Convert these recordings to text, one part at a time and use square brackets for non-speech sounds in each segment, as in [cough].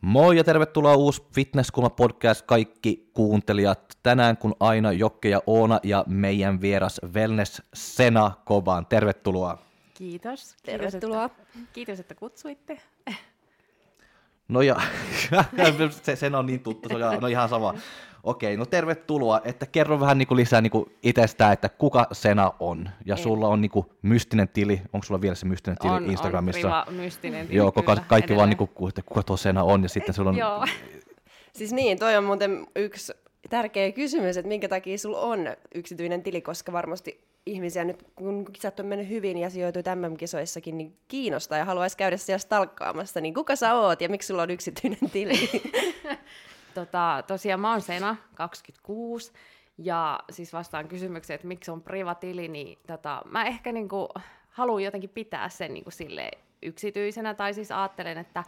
Moi ja tervetuloa uusi Fitnesskulma podcast kaikki kuuntelijat. Tänään kun aina Jokke ja Oona ja meidän vieras Wellness Sena Koban. Tervetuloa. Kiitos. Tervetuloa. Kiitos, että, kiitos, että kutsuitte. No ja, [laughs] se, sen on niin tuttu, se on no ihan sama. Okei, no tervetuloa, että kerro vähän niin kuin lisää niin kuin itsestään, että kuka Sena on. Ja Ei. sulla on niin kuin mystinen tili, onko sulla vielä se mystinen tili on, Instagramissa? On priva, mystinen tili, Joo, kyllä, kaikki vaan edelleen. niin kuin, että kuka tuo Sena on, ja sitten sulla on... Joo. [laughs] Siis niin, toi on muuten yksi tärkeä kysymys, että minkä takia sulla on yksityinen tili, koska varmasti ihmisiä nyt, kun kisat on mennyt hyvin ja sijoitui MM-kisoissakin, niin kiinnostaa ja haluaisi käydä siellä stalkkaamassa, niin kuka sä oot ja miksi sulla on yksityinen tili? [laughs] Tota, tosiaan mä oon Sena, 26, ja siis vastaan kysymykseen, että miksi on privatili, niin tota, mä ehkä niinku haluan jotenkin pitää sen niinku silleen yksityisenä, tai siis ajattelen, että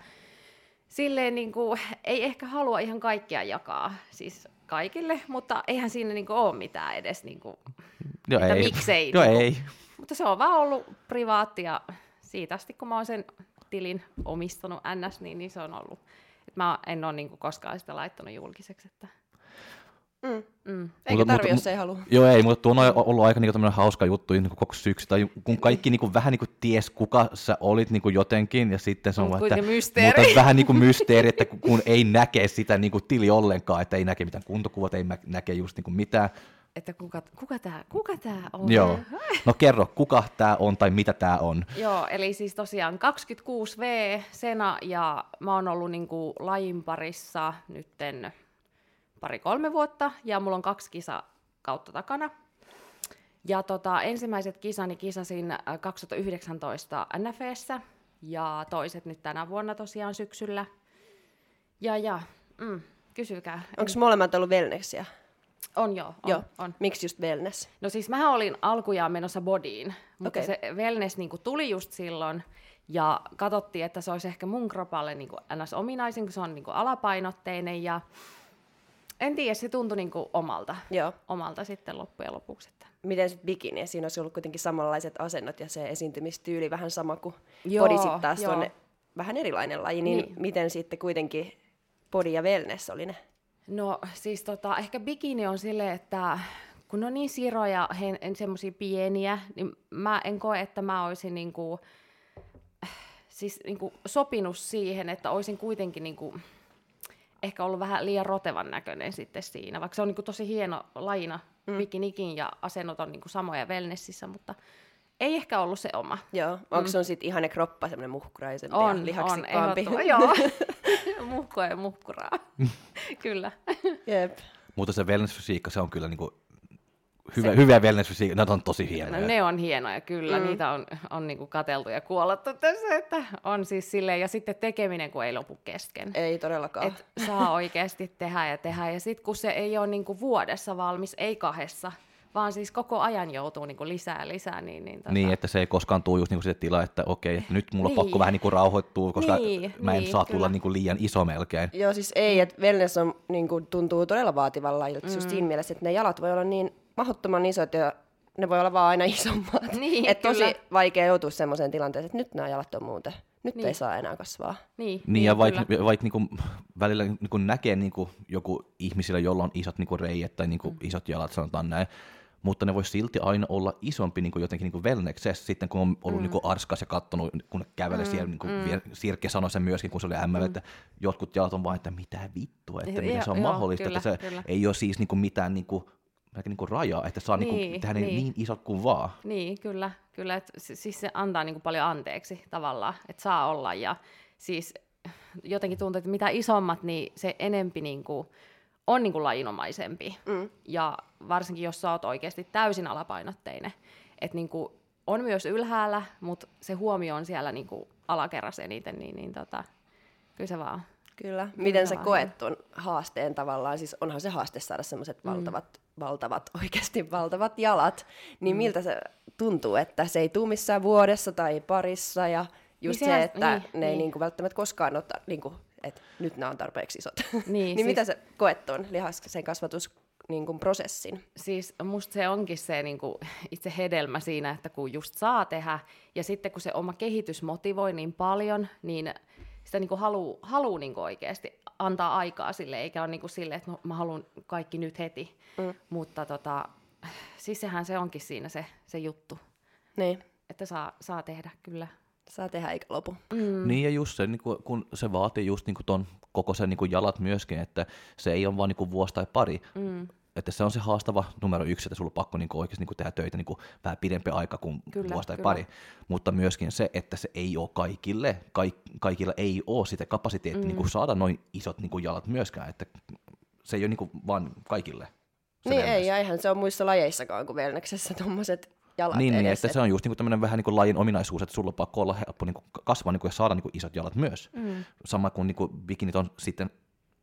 silleen niinku, ei ehkä halua ihan kaikkia jakaa, siis kaikille, mutta eihän siinä niinku ole mitään edes, niinku, Joo, että ei. miksei. Joo, niinku. ei. Mutta se on vaan ollut privaatti ja siitä asti, kun mä oon sen tilin omistanut NS, niin, niin se on ollut. Et mä en ole niinku koskaan sitä laittanut julkiseksi. Että... Mm. Mm. Eikä tarvi, mutta- jos ei halua. Joo, ei, mutta tuo on ollut aika niinku tämmöinen hauska juttu niin koko syksy, tai kun kaikki niinku vähän niinku ties, kuka sä olit niinku jotenkin, ja sitten se on vaan, että, mysteeri. mutta vähän niinku mysteeri, että kun- kun ei näke sitä niinku tili ollenkaan, että ei näke mitään kuntokuvat, ei näke just niinku mitään. Että kuka, kuka tämä kuka tää on? Joo. No kerro, kuka tämä on tai mitä tämä on? Joo, eli siis tosiaan 26V Sena ja mä oon ollut niinku lajin parissa nytten pari-kolme vuotta ja mulla on kaksi kisa kautta takana. Ja tota, ensimmäiset kisani kisasin äh, 2019 NFEssä ja toiset nyt tänä vuonna tosiaan syksyllä. Ja ja, mm, kysykää. Onko molemmat ollut wellnessia? On joo, on, Joo. on. Miksi just wellness? No siis mähän olin alkujaan menossa bodiin, mutta okay. se wellness niin tuli just silloin, ja katsottiin, että se olisi ehkä mun kropalle niin ns. ominaisin, kun se on niin alapainotteinen, ja en tiedä, se tuntui niin omalta, Joo. omalta sitten loppujen lopuksi. Että. Miten sitten bikini? Siinä olisi ollut kuitenkin samanlaiset asennot ja se esiintymistyyli vähän sama kuin Joo, body sitten taas joo. on vähän erilainen laji, niin, Niin. niin miten sitten kuitenkin body ja wellness oli ne? No siis tota, ehkä bikini on silleen, että kun on niin siroja, semmoisia pieniä, niin mä en koe, että mä olisin niinku, siis niinku sopinut siihen, että olisin kuitenkin niinku, ehkä ollut vähän liian rotevan näköinen sitten siinä, vaikka se on niinku tosi hieno lajina mm. bikinikin ja asennot on niinku samoja wellnessissä, mutta ei ehkä ollut se oma. Joo, onko mm. sun sitten ihane kroppa semmoinen muhkuraisempi On, ja on, lihaksikkaampi? ehdottoman- joo. [laughs] Muhkoa ja muhkuraa, [laughs] kyllä. Jep. Mutta se wellness-fysiikka, se on kyllä niinku hyvä, hyviä wellness-fysiikka, ne on tosi hienoja. No, ne on hienoja, kyllä. Mm. Niitä on, on niinku kateltu ja kuollattu tässä, että on siis silleen. Ja sitten tekeminen, kun ei lopu kesken. Ei todellakaan. Et saa oikeasti tehdä ja tehdä. Ja sitten kun se ei ole niinku vuodessa valmis, ei kahdessa, vaan siis koko ajan joutuu niinku lisää lisää. Niin, niin, tota... Niin, että se ei koskaan tule just niinku se tila, että okei, että nyt mulla on Niin. pakko vähän niinku rauhoittua, koska Niin, mä en niin, saa kyllä. tulla niinku liian iso melkein. Joo, siis ei, että wellness on, niin kuin, tuntuu todella vaativan lajilta mm. just siinä mielessä, että ne jalat voi olla niin mahdottoman isot ja ne voi olla vaan aina [laughs] isommat. Niin, että tosi vaikea joutua semmoiseen tilanteeseen, että nyt nämä jalat on muuten, nyt Niin. ei saa enää kasvaa. Niin, Niin, ja vaikka, vaik niinku, välillä niinku näkee niinku joku ihmisillä, jolla on isot niinku reijät tai niinku mm. isot jalat, sanotaan näin, mutta ne voi silti aina olla isompi niinku jotenkin niinku wellnessessä, sitten kun on ollut mm. niinku arskas ja kattonut, kun ne kävelee mm, siellä, niinku, mm. Sirkke sanoi sen myöskin, kun se oli ML, mm. että jotkut jalat on vaan, että mitä vittua, että Joo, miten se on joo, mahdollista, kyllä, että se kyllä. ei ole siis niinku mitään niinku, melkein niinku rajaa, että saa niin, Niin, niinku, tehdä niin. niin. niin isot kuin vaan. Niin, kyllä. kyllä et, si- siis se antaa niin kuin paljon anteeksi tavallaan, että saa olla. Ja siis jotenkin tuntuu, että mitä isommat, niin se enempi niin kuin on niin kuin lajinomaisempi. Mm. Ja varsinkin, jos sä oot oikeasti täysin alapainotteinen. Että niin kuin on myös ylhäällä, mutta se huomio on siellä niin kuin alakerrassa eniten, niin, niin tota, kyllä se vaan. Kyllä. Miten sä vaan koet tuon haasteen tavallaan? Siis onhan se haaste saada semmoiset Mm. valtavat, valtavat, [laughs] oikeasti valtavat jalat. Niin mm. miltä se tuntuu, että se ei tuu missään vuodessa tai parissa ja just Niin se, sehän- että niin, ne ei niin. niinku välttämättä koskaan ota, niinku, että nyt nämä on tarpeeksi isot. [laughs] Niin, niin siis- mitä sä koet tuon lihaksen kasvatus niinku, prosessin? Siis musta se onkin se niin kuin, [laughs] itse hedelmä siinä, että kun just saa tehdä, ja sitten kun se oma kehitys motivoi niin paljon, niin sitä niin haluaa haluu niin oikeasti antaa aikaa sille, eikä ole niin kuin sille, että no, mä haluan kaikki nyt heti. Mm. Mutta tota, [sighs] siis sehän se onkin siinä se, se juttu, Niin, että saa, saa tehdä kyllä. saa tehdä eikä lopu. Mm. Niin ja just se, niin kuin, kun se vaatii just niin kuin ton koko sen niin kuin jalat myöskin, että se ei ole vaan niin kuin vuosi tai pari. Mm. Että se on se haastava numero yksi, että sulla on pakko niin oikeasti niin tehdä töitä niin vähän pidempi aika kuin Kyllä, vuosi tai kyllä. pari. Mutta myöskin se, että se ei ole kaikille, kaik, kaikilla ei ole sitä kapasiteettia mm. niin saada noin isot niin jalat myöskään, että se ei ole niin vaan kaikille. Niin ei, ja eihän se ole muissa lajeissakaan kuin wellneksessä tommoset jalat Niin, niin edes. että se on just niinku tämmöinen vähän niinku lajin ominaisuus, että sulla on pakko olla helppo niinku kasvaa niinku ja saada niinku isot jalat myös. Mm. Sama kuin niinku bikinit on sitten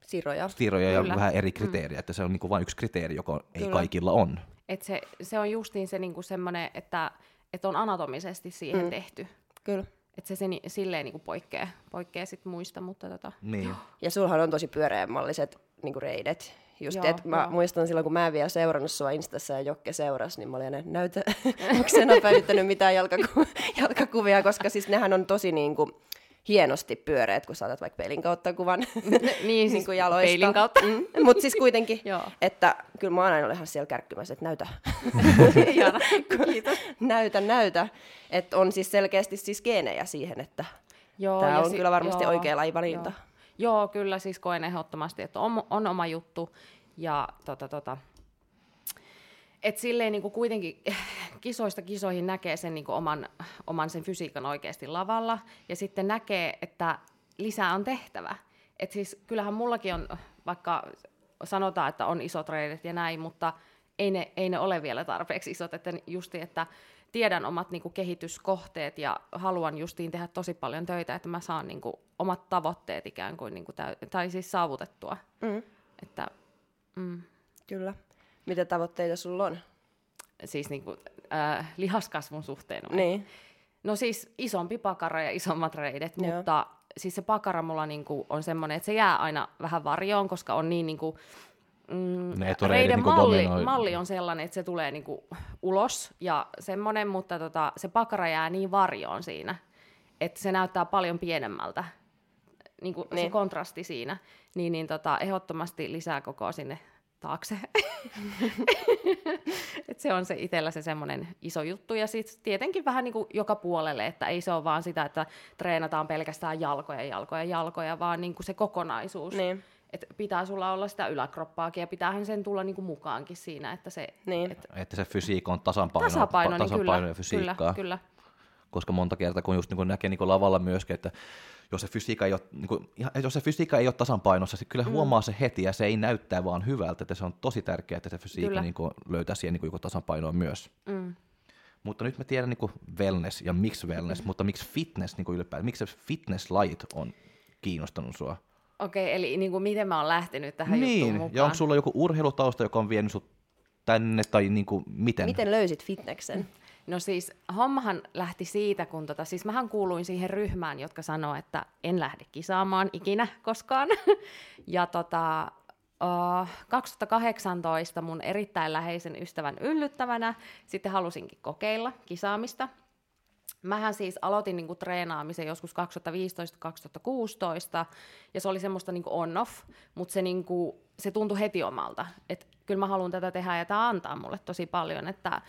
Siroja. stiroja ja Kyllä. vähän eri kriteeriä, että se on niinku vain yksi kriteeri, joka ei Kyllä. kaikilla on. Et se, se on justiin se niin semmoinen, että, että on anatomisesti siihen mm. tehty. Kyllä. Että se, se ni, silleen niin poikkeaa, poikkeaa sit muista, mutta tota, Niin. Ja sulhan on tosi pyöreämmalliset niinku reidet. Just, Joo, et mä joo. muistan silloin, kun mä en vielä seurannut sua Instassa ja Jokke seurasi, niin mä olin aina, näytä, [laughs] onko se enää päivittänyt mitään jalkaku- [laughs] jalkakuvia, koska siis nehän on tosi niinku hienosti pyöreät, kun saatat vaikka peilin kautta kuvan [laughs] niin, siis niinku jaloista. peilin kautta. Mm, Mutta siis kuitenkin, [laughs] että kyllä mä oon aina ollut ihan siellä kärkkymässä, että näytä, [laughs] Ihana, kiitos. näytä, näytä. Että on siis selkeästi siis geenejä siihen, että Joo, tämä on si- kyllä varmasti joo, oikea lajivalinta. Joo. joo, kyllä siis koen ehdottomasti, että on, on oma juttu. Ja tota, tota, et silleen niin kuin kuitenkin [laughs] kisoista kisoihin näkee sen niin kuin oman, oman sen fysiikan oikeasti lavalla. Ja sitten näkee, että lisää on tehtävä. Et siis kyllähän mullakin on, vaikka sanotaan, että on isot reidet ja näin, mutta ei ne, ei ne ole vielä tarpeeksi isot. Että justi, että tiedän omat niin kuin kehityskohteet ja haluan justiin tehdä tosi paljon töitä, että mä saan niin kuin, omat tavoitteet ikään kuin, niin kuin täy- tai siis saavutettua. Mm, Että, mm, kyllä. Mitä tavoitteita sulla on? siis niin kuin, äh, lihaskasvun suhteen. vai? Niin. No siis isompi pakara ja isommat reidet, Joo. mutta siis se pakara mulla niinku on semmoinen, että se jää aina vähän varjoon, koska on niin niinku, mm, Ne reiden niinku malli, dominoi. malli on sellainen, että se tulee niinku ulos ja semmoinen, mutta tota, se pakara jää niin varjoon siinä, että se näyttää paljon pienemmältä, niinku niin. se kontrasti siinä, niin, niin tota, ehdottomasti lisää kokoa sinne taakse. [laughs] Et se on se itsellä se semmoinen iso juttu. Ja sitten tietenkin vähän niin kuin joka puolelle, että ei se ole vaan sitä, että treenataan pelkästään jalkoja, jalkoja, jalkoja, vaan niin kuin se kokonaisuus. Niin. Et pitää sulla olla sitä yläkroppaakin ja pitäähän sen tulla niin kuin mukaankin siinä, että se Niin. et Että se fysiikka on tasapaino, tasapaino, niin tasapaino kyllä, ja fysiikkaa. kyllä, kyllä. Koska monta kertaa, kun just niin näkee niin lavalla myöskin, että jos se fysiikka ei ole, niin kuin, jos se fysiikka ei ole tasapainossa, se kyllä huomaa se heti ja se ei näyttää vaan hyvältä, että se on tosi tärkeää, että se fysiikka Kyllä. niin kuin, löytää siihen niin kuin, joku tasapainoa myös. Mm. Mutta nyt mä tiedän niin kuin wellness ja miksi wellness, mm. mutta miksi fitness niin kuin ylipäätään, miksi se fitnesslajit on kiinnostanut sua? Okei, eli niin kuin miten mä oon lähtenyt tähän juttuun niin, mukaan. ja onko sulla joku urheilutausta, joka on vienyt sut tänne, tai niin kuin, miten? Miten löysit fitneksen? No siis hommahan lähti siitä, kun tota, siis mähän kuuluin siihen ryhmään, jotka sanoo, että en lähde kisaamaan ikinä koskaan. [laughs] ja tota, uh, 2018 mun erittäin läheisen ystävän yllyttävänä sitten halusinkin kokeilla kisaamista. Mähän siis aloitin niinku treenaamisen joskus 2015-2016, ja se oli semmoista niinku on-off, mutta se, niinku, se tuntui heti omalta. Että kyllä mä haluan tätä tehdä, ja tämä antaa mulle tosi paljon, että,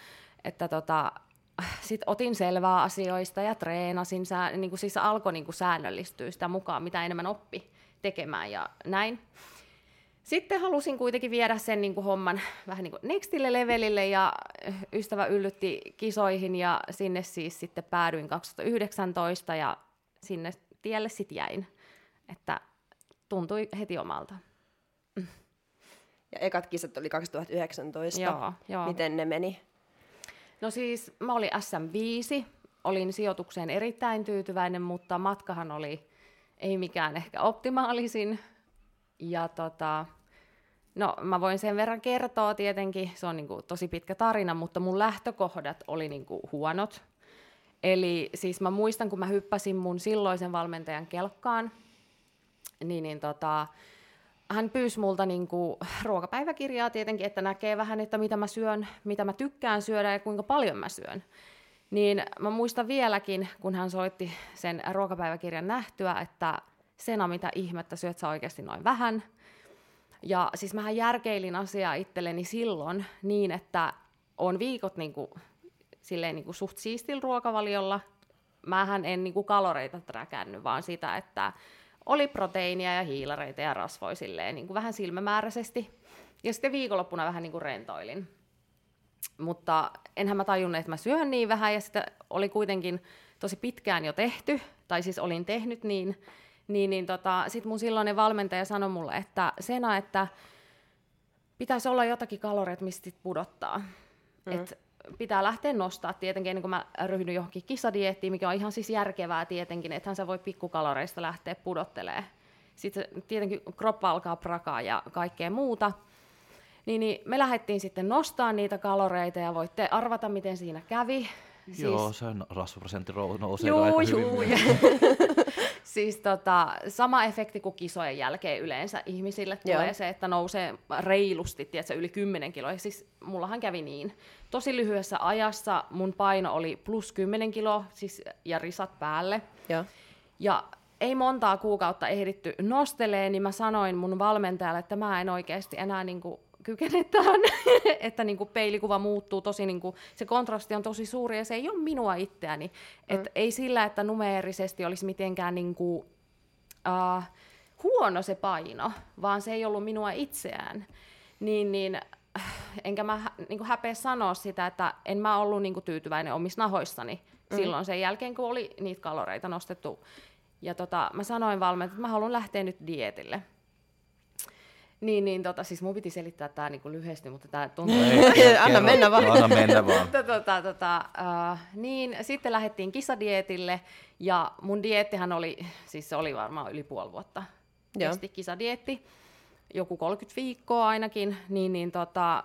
että tota, [laughs] sitten otin selvää asioista ja treenasin, sää, niinku, siis alkoi niinku säännöllistyä sitä mukaan, mitä enemmän oppi tekemään ja näin. Sitten halusin kuitenkin viedä sen niin kuin homman vähän niin kuin nextille levelille ja ystävä yllytti kisoihin ja sinne siis sitten päädyin 2019 ja sinne tielle sitten jäin. Että tuntui heti omalta. Ja ekat kisat oli 2019. Joo, joo. Miten ne meni? No siis mä olin SM5, olin sijoitukseen erittäin tyytyväinen, mutta matkahan oli ei mikään ehkä optimaalisin. Ja tota, no mä voin sen verran kertoa tietenkin, se on niinku tosi pitkä tarina, mutta mun lähtökohdat oli niinku huonot. Eli siis mä muistan, kun mä hyppäsin mun silloisen valmentajan kelkkaan, niin, niin tota, hän pyysi multa niin kuin [laughs] ruokapäiväkirjaa tietenkin, että näkee vähän, että mitä mä syön, mitä mä tykkään syödä ja kuinka paljon mä syön. Niin mä muistan vieläkin, kun hän soitti sen ruokapäiväkirjan nähtyä, että Sena, mitä ihmettä, syöt sä oikeasti noin vähän. Ja siis mähän järkeilin asiaa itselleni silloin niin, että on viikot niin kuin, silleen niin kuin suht siistillä ruokavaliolla. Mähän en niin kuin kaloreita träkännyt, vaan sitä, että oli proteiinia ja hiilareita ja rasvoja silleen, niin kuin vähän silmämääräisesti. Ja sitten viikonloppuna vähän niin kuin rentoilin. Mutta enhän mä tajunnut, että mä syön niin vähän, ja sitä oli kuitenkin tosi pitkään jo tehty, tai siis olin tehnyt niin, niin, niin tota, sitten mun silloinen valmentaja sanoi mulle, että Sena, että pitäisi olla jotakin kaloreita, mistä sit pudottaa. Mm. Et pitää lähteä nostaa tietenkin ennen kuin mä ryhdyn johonkin kisadiettiin, mikä on ihan siis järkevää tietenkin, että sä voi pikkukaloreista lähteä pudottelemaan. Sitten tietenkin kroppa alkaa prakaa ja kaikkea muuta. Niin, niin me lähdettiin sitten nostaa niitä kaloreita ja voitte arvata, miten siinä kävi. Siis... Joo, sen rasvaprosentti nousee juu, aika juu. hyvin. [laughs] siis tota, sama efekti kuin kisojen jälkeen yleensä ihmisille tulee Joo. se, että nousee reilusti, tiedätkö, yli 10 kiloa. Siis mullahan kävi niin. Tosi lyhyessä ajassa mun paino oli plus 10 kiloa siis, ja risat päälle. Joo. Ja ei montaa kuukautta ehditty nostelee, niin mä sanoin mun valmentajalle, että mä en oikeasti enää niinku kykene tähän, [laughs] että niinku peilikuva muuttuu tosi, niinku, se kontrasti on tosi suuri ja se ei ole minua itseäni. Mm. Et ei sillä, että numeerisesti olisi mitenkään niinku, uh, huono se paino, vaan se ei ollut minua itseään. Niin, niin äh, enkä mä hä- niinku häpeä sanoa sitä, että en mä ollut niinku tyytyväinen omissa nahoissani mm. silloin sen jälkeen, kun oli niitä kaloreita nostettu. Ja tota, mä sanoin valmentajalle, että mä haluan lähteä nyt dietille. Niin, niin tota, siis mun piti selittää tämä niinku lyhyesti, mutta tämä tuntuu... Ei, [laughs] kerro, Anna mennä vaan. Anna mennä vaan. Mutta tota, tota, uh, niin, sitten lähdettiin kisadietille, ja mun diettihän oli, siis se oli varmaan yli puoli vuotta, Joo. kesti kisadietti, joku 30 viikkoa ainakin, niin, niin tota,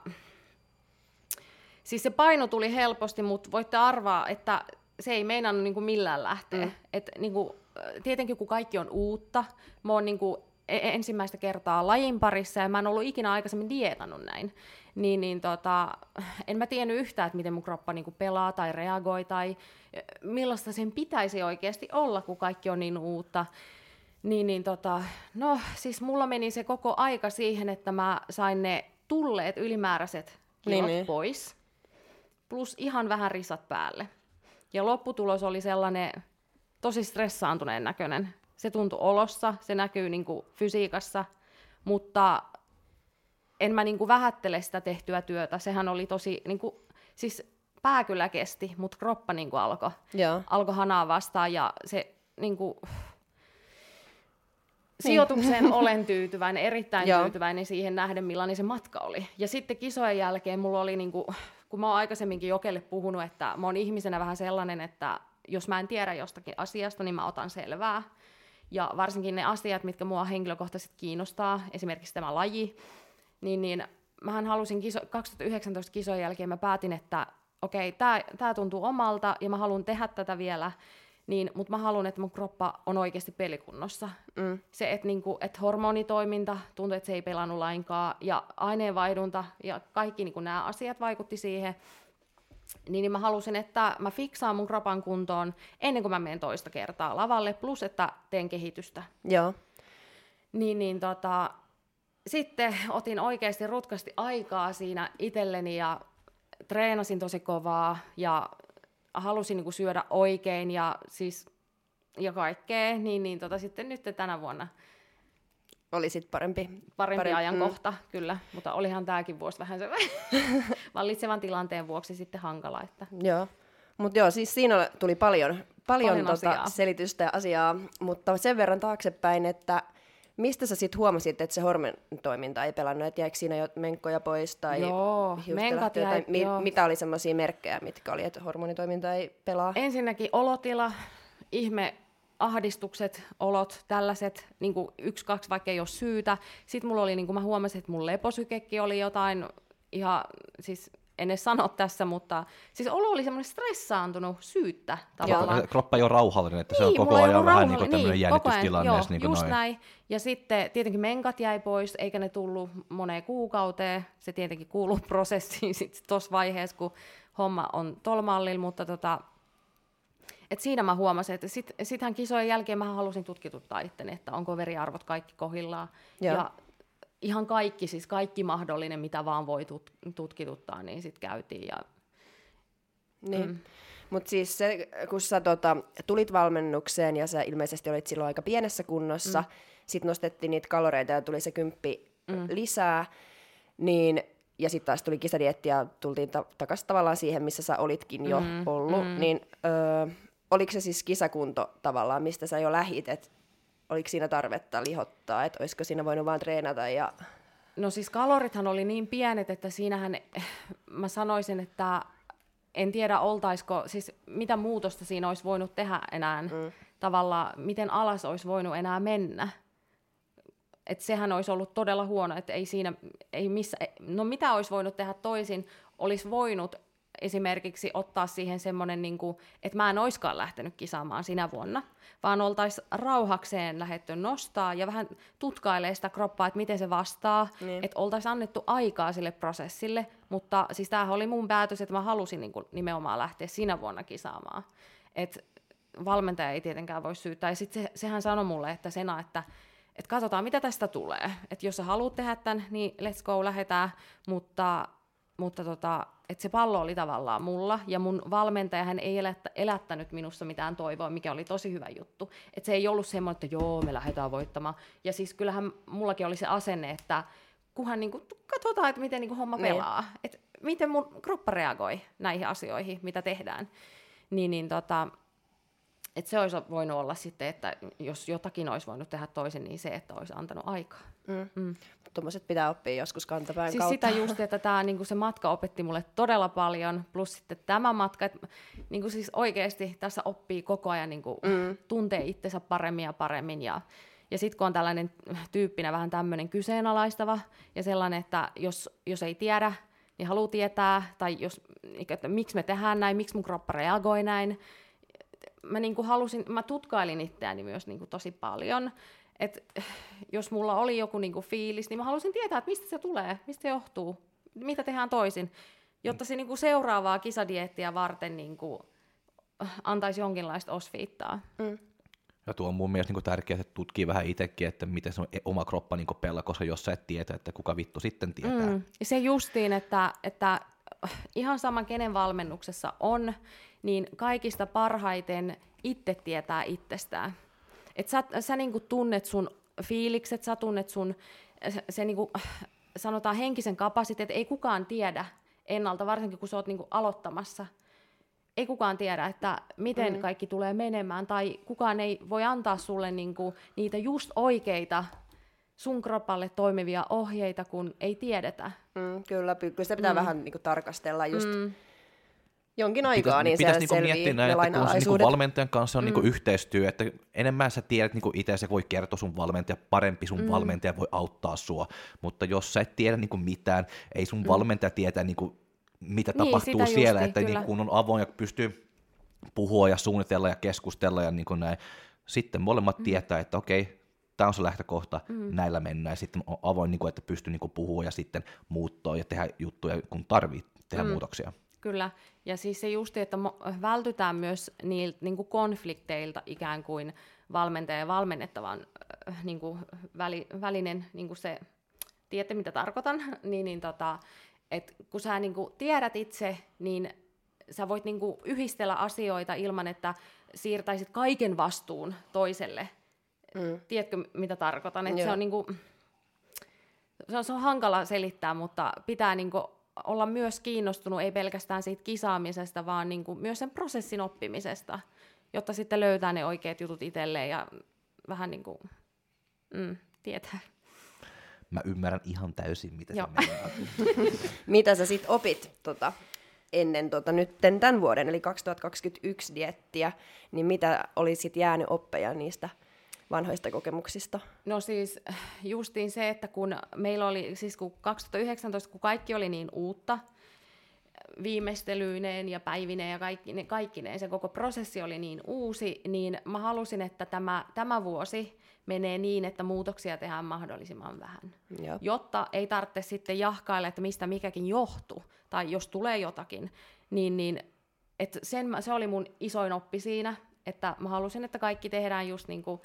siis se paino tuli helposti, mutta voitte arvaa, että se ei meinannut niin kuin millään lähteä. Mm. Et, niin kuin, tietenkin kun kaikki on uutta, mä oon niin kuin e- ensimmäistä kertaa lajin parissa ja mä en ollut ikinä aikaisemmin dietannut näin, niin, niin tota, en mä tiennyt yhtään, että miten mun kroppa niin kuin pelaa tai reagoi tai eh, millaista sen pitäisi oikeasti olla, kun kaikki on niin uutta. Niin, niin tota, no siis mulla meni se koko aika siihen, että mä sain ne tulleet ylimääräiset kilot Niin, niin, niin. pois, plus ihan vähän risat päälle. Ja lopputulos oli sellainen tosi stressaantuneen näköinen. Se tuntui olossa, se näkyy niin kuin fysiikassa, mutta en mä niin kuin vähättele sitä tehtyä työtä. Sehän oli tosi, niin kuin, siis pää kyllä kesti, mutta kroppa niin kuin alkoi alkoi hanaa vastaan ja se niin kuin, sijoitukseen [laughs] olen tyytyväinen, erittäin Joo. tyytyväinen siihen nähden, millainen se matka oli. Ja sitten kisojen jälkeen mulla oli, niin kuin, kun mä oon aikaisemminkin Jokelle puhunut, että mä oon ihmisenä vähän sellainen, että jos mä en tiedä jostakin asiasta, niin mä otan selvää. Ja varsinkin ne asiat, mitkä mua henkilökohtaisesti kiinnostaa, esimerkiksi tämä laji, niin, niin mähän halusin kiso, 2019 kisojen jälkeen, mä päätin, että okei, okay, tämä tuntuu omalta ja mä haluan tehdä tätä vielä, niin, mutta mä haluan, että mun kroppa on oikeasti pelikunnossa. Mm. Se, että niinku, et hormonitoiminta tuntui, että se ei pelannut lainkaan, ja aineenvaihdunta ja kaikki niinku nämä asiat vaikutti siihen. Niin, niin mä halusin, että mä fiksaan mun kropan kuntoon ennen kuin mä menen toista kertaa lavalle, plus että teen kehitystä. Joo. Niin, niin tota, sitten otin oikeasti rutkasti aikaa siinä itselleni ja treenasin tosi kovaa ja halusin niin kuin syödä oikein ja siis ja kaikkea, niin, niin tota, sitten nyt tänä vuonna Oli sit parempi. parempi Parem- Parem, ajankohta, mm. kyllä, mutta olihan tämäkin vuosi vähän se [laughs] vallitsevan tilanteen vuoksi sitten hankala, että Joo. Mutta joo, siis siinä tuli paljon, paljon, Paljon tota asiaa. selitystä ja asiaa, mutta sen verran taaksepäin, että mistä sä sitten huomasit, että se hormonitoiminta ei pelannut, että jäikö siinä jo menkkoja pois tai Joo, menkat jäi- tai mi- joo. mitä oli semmoisia merkkejä, mitkä oli, että hormonitoiminta ei pelaa? ensinnäkin olotila, ihme, ahdistukset, olot, tällaiset, niin kuin yksi, kaksi, vaikka ei ole syytä. Sitten mulla oli, niin kuin mä huomasin, että mun leposykekin oli jotain ihan, siis en edes sano tässä, mutta siis olo oli semmoinen stressaantunut syyttä tavallaan. Kroppa ei ole rauhallinen, että se on Niin, koko ajan vähän niin kuin tämmöinen niin, jännitystilanne. Joo, niin kuin just noin. näin. Ja sitten tietenkin menkat jäi pois, eikä ne tullut moneen kuukauteen. Se tietenkin kuuluu [laughs] prosessiin sitten tuossa vaiheessa, kun homma on tol mallilla, mutta tota, et siinä mä huomasin, että sit, sittenhän kisojen jälkeen mä halusin tutkituttaa itteni, että onko veriarvot kaikki kohillaan. Joo. Ja ihan kaikki, siis kaikki mahdollinen, mitä vaan voi tut, tutkituttaa, niin sitten käytiin. Ja, Niin. Mm. Mutta siis se, kun sä tota, tulit valmennukseen ja sä ilmeisesti olit silloin aika pienessä kunnossa, mm. sitten nostettiin niitä kaloreita ja tuli se kymppi mm. lisää, niin, ja sitten taas tuli kisadietti ja tultiin ta- takaisin tavallaan siihen, missä sä olitkin jo mm. ollut, mm. niin öö, oliko se siis kisakunto tavallaan, mistä sä jo lähit, että oliko siinä tarvetta lihottaa, että olisiko siinä voinut vaan treenata ja... No siis kalorithan oli niin pienet, että siinähän mä sanoisin, että en tiedä oltaisiko, siis mitä muutosta siinä olisi voinut tehdä enää, mm. tavallaan miten alas olisi voinut enää mennä. Et sehän olisi ollut todella huono, että ei siinä, ei missä, no mitä olisi voinut tehdä toisin, olisi voinut esimerkiksi ottaa siihen semmoinen, niin kuin, että mä en oiskaan lähtenyt kisaamaan sinä vuonna, vaan oltaisiin rauhakseen lähetty nostaa ja vähän tutkailee sitä kroppaa, että miten se vastaa, Niin. että oltaisiin annettu aikaa sille prosessille, mutta siis tämähän oli mun päätös, että mä halusin niin kuin, nimenomaan lähteä sinä vuonna kisaamaan. Et valmentaja ei tietenkään voi syyttää, ja sitten se, sehän sanoi mulle, että Sena, että että katsotaan, mitä tästä tulee. Että jos sä haluat tehdä tämän, niin let's go, lähdetään, mutta, mutta tota, että se pallo oli tavallaan mulla, ja mun valmentaja hän ei elättä, elättänyt minussa mitään toivoa, mikä oli tosi hyvä juttu. Että se ei ollut semmoinen, että joo, me lähdetään voittamaan. Ja siis kyllähän mullakin oli se asenne, että kunhan niin kuin, katsotaan, että miten niin kuin homma pelaa. Että miten mun kroppa reagoi näihin asioihin, mitä tehdään. Niin, niin tota, et se olisi voinut olla sitten, että jos jotakin olisi voinut tehdä toisin, niin se, että olisi antanut aikaa. Mm. Mm. Tuommoiset pitää oppia joskus kantapään Siis kautta. sitä just, että tää, niinku se matka opetti mulle todella paljon, plus sitten tämä matka, että niinku siis oikeasti tässä oppii koko ajan niinku mm. tuntee itsensä paremmin ja paremmin. Ja, ja sitten kun on tällainen tyyppinä vähän tämmöinen kyseenalaistava ja sellainen, että jos, jos ei tiedä, niin haluaa tietää, tai jos, niinku, että miksi me tehdään näin, miksi mun kroppa reagoi näin, mä niinku halusin, mä tutkailin itseäni myös niinku tosi paljon, että jos mulla oli joku niinku fiilis, niin mä halusin tietää, että mistä se tulee, mistä se johtuu, mitä tehdään toisin, jotta se niinku seuraavaa kisadieettiä varten niinku antaisi jonkinlaista osviittaa. Ja tuo on mun mielestä niin tärkeää, että tutkii vähän itsekin, että miten se oma kroppa niin pelaa, koska jos sä et tiedä, että kuka vittu sitten tietää. Mm. Mm. Se justiin, että, että ihan sama kenen valmennuksessa on, niin kaikista parhaiten itse tietää itsestään. Et sä, sä niinku tunnet sun fiilikset, sä tunnet sun, se, se niinku, sanotaan henkisen kapasiteetin, ei kukaan tiedä ennalta, varsinkin kun sä oot niinku aloittamassa. Ei kukaan tiedä, että miten mm. kaikki tulee menemään, tai kukaan ei voi antaa sulle niinku niitä just oikeita sun kropalle toimivia ohjeita, kun ei tiedetä. Mm, kyllä, kyllä sitä pitää mm. vähän niin kuin, tarkastella just mm. Mm. jonkin aikaa, niin pitäisi se niinku selvii miettiä näin, että kun se niinku valmentajan kanssa on niinku yhteistyö, että enemmän sä tiedät niinku itse, se voi kertoa sun valmentaja, parempi sun mm. valmentaja voi auttaa sua, mutta jos sä et tiedä niinku mitään, ei sun mm. valmentaja tietää niinku, mitä Niin, tapahtuu siellä, justiin, että kyllä. niinku, kun on avoin ja pystyy puhua ja suunnitella ja keskustella ja niinku näin, sitten molemmat mm. tietää, että okei, tämä on se lähtökohta, mm. näillä mennään, ja sitten on avoin, niinku, että pystyy niinku puhua ja sitten muuttaa ja tehdä juttuja, kun tarvii tehdä mm. muutoksia. Kyllä, ja siis se justi, että vältytään myös niiltä niin kuin konflikteilta ikään kuin valmentajan ja valmennettavan äh, niin kuin väli, välinen niin kuin se, tiedätte mitä tarkoitan, [laughs] niin, niin tota, et kun sä niin kuin tiedät itse, niin sä voit niin kuin yhdistellä asioita ilman, että siirtäisit kaiken vastuun toiselle. Mm. Tiedätkö, mitä tarkoitan? Et se, on niin kuin, se, on, se on hankala selittää, mutta pitää niin kuin olla myös kiinnostunut, ei pelkästään siitä kisaamisesta, vaan niin kuin myös sen prosessin oppimisesta, jotta sitten löytää ne oikeat jutut itselleen ja vähän niin kuin, mm, tietää. Mä ymmärrän ihan täysin, mitä Joo. se meinaa. [laughs] Mitä sä sit opit tota, ennen tota, nytten tämän vuoden, eli 2021 diettiä, niin mitä olisit jäänyt oppeja niistä vanhoista kokemuksista? No siis justiin se, että kun meillä oli, siis kun 2019, kun kaikki oli niin uutta, viimeistelyineen ja päivineen ja kaikki, kaikkineen, se koko prosessi oli niin uusi, niin mä halusin, että tämä, tämä vuosi menee niin, että muutoksia tehdään mahdollisimman vähän. Joo. Jotta ei tarvitse sitten jahkailla, että mistä mikäkin johtuu, tai jos tulee jotakin, niin, niin et sen, se oli mun isoin oppi siinä, että mä halusin, että kaikki tehdään just niin kuin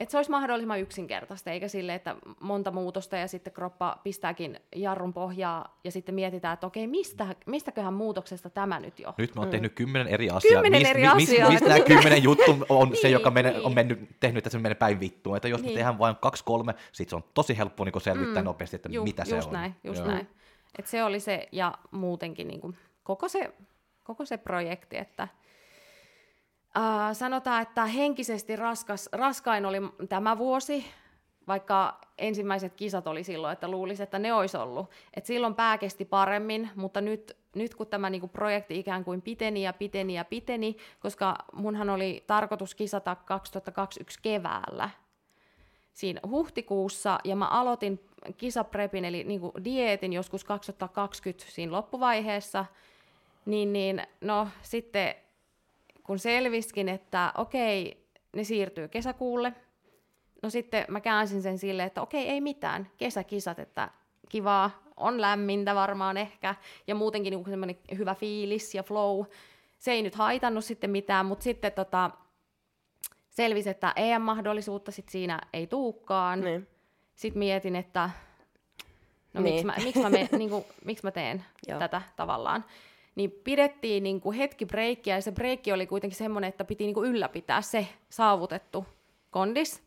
että se olisi mahdollisimman yksinkertaista, eikä sille, että monta muutosta ja sitten kroppa pistääkin jarrun pohjaa ja sitten mietitään, että okei, mistä, mistäköhän muutoksesta tämä nyt jo? Nyt mä oon mm. tehnyt kymmenen eri asiaa. Kymmenen eri mis, asiaa. Mistä nämä kymmenen juttu on niin, se, joka [laughs] mene, niin. on mennyt, tehnyt, että se menee päin vittuun. Että jos niin. me tehdään vain kaksi, kolme, sit se on tosi helppo niin selvittää mm. nopeasti, että Ju, mitä se just on. Näin, just Joo. näin. Et se oli se, ja muutenkin niin kuin, koko, se, koko se projekti, että Uh, sanotaan, että henkisesti raskas, raskain oli tämä vuosi, vaikka ensimmäiset kisat oli silloin, että luulisi, että ne olisi ollut. Et silloin pää kesti paremmin, mutta nyt, nyt kun tämä niinku projekti ikään kuin piteni ja piteni ja piteni, koska munhan oli tarkoitus kisata 2021 keväällä, siinä huhtikuussa, ja mä aloitin kisaprepin, eli niinku dieetin joskus 2020 siinä loppuvaiheessa, niin, niin no sitten kun selviskin, että okei, ne siirtyy kesäkuulle, no sitten mä käänsin sen silleen, että okei, ei mitään, kesäkisat, että kivaa, on lämmintä varmaan ehkä, ja muutenkin niin semmoinen hyvä fiilis ja flow. Se ei nyt haitannut sitten mitään, mutta sitten tota, selvisi, että EM-mahdollisuutta sit siinä ei tuukkaan. Niin. Sitten mietin, että no Niin. miksi, mä, miksi, mä me, [laughs] niin kuin, miksi mä teen Joo. tätä tavallaan. Niin pidettiin niin kuin hetki breikkiä, ja se breikki oli kuitenkin semmoinen, että piti niin kuin ylläpitää se saavutettu kondis.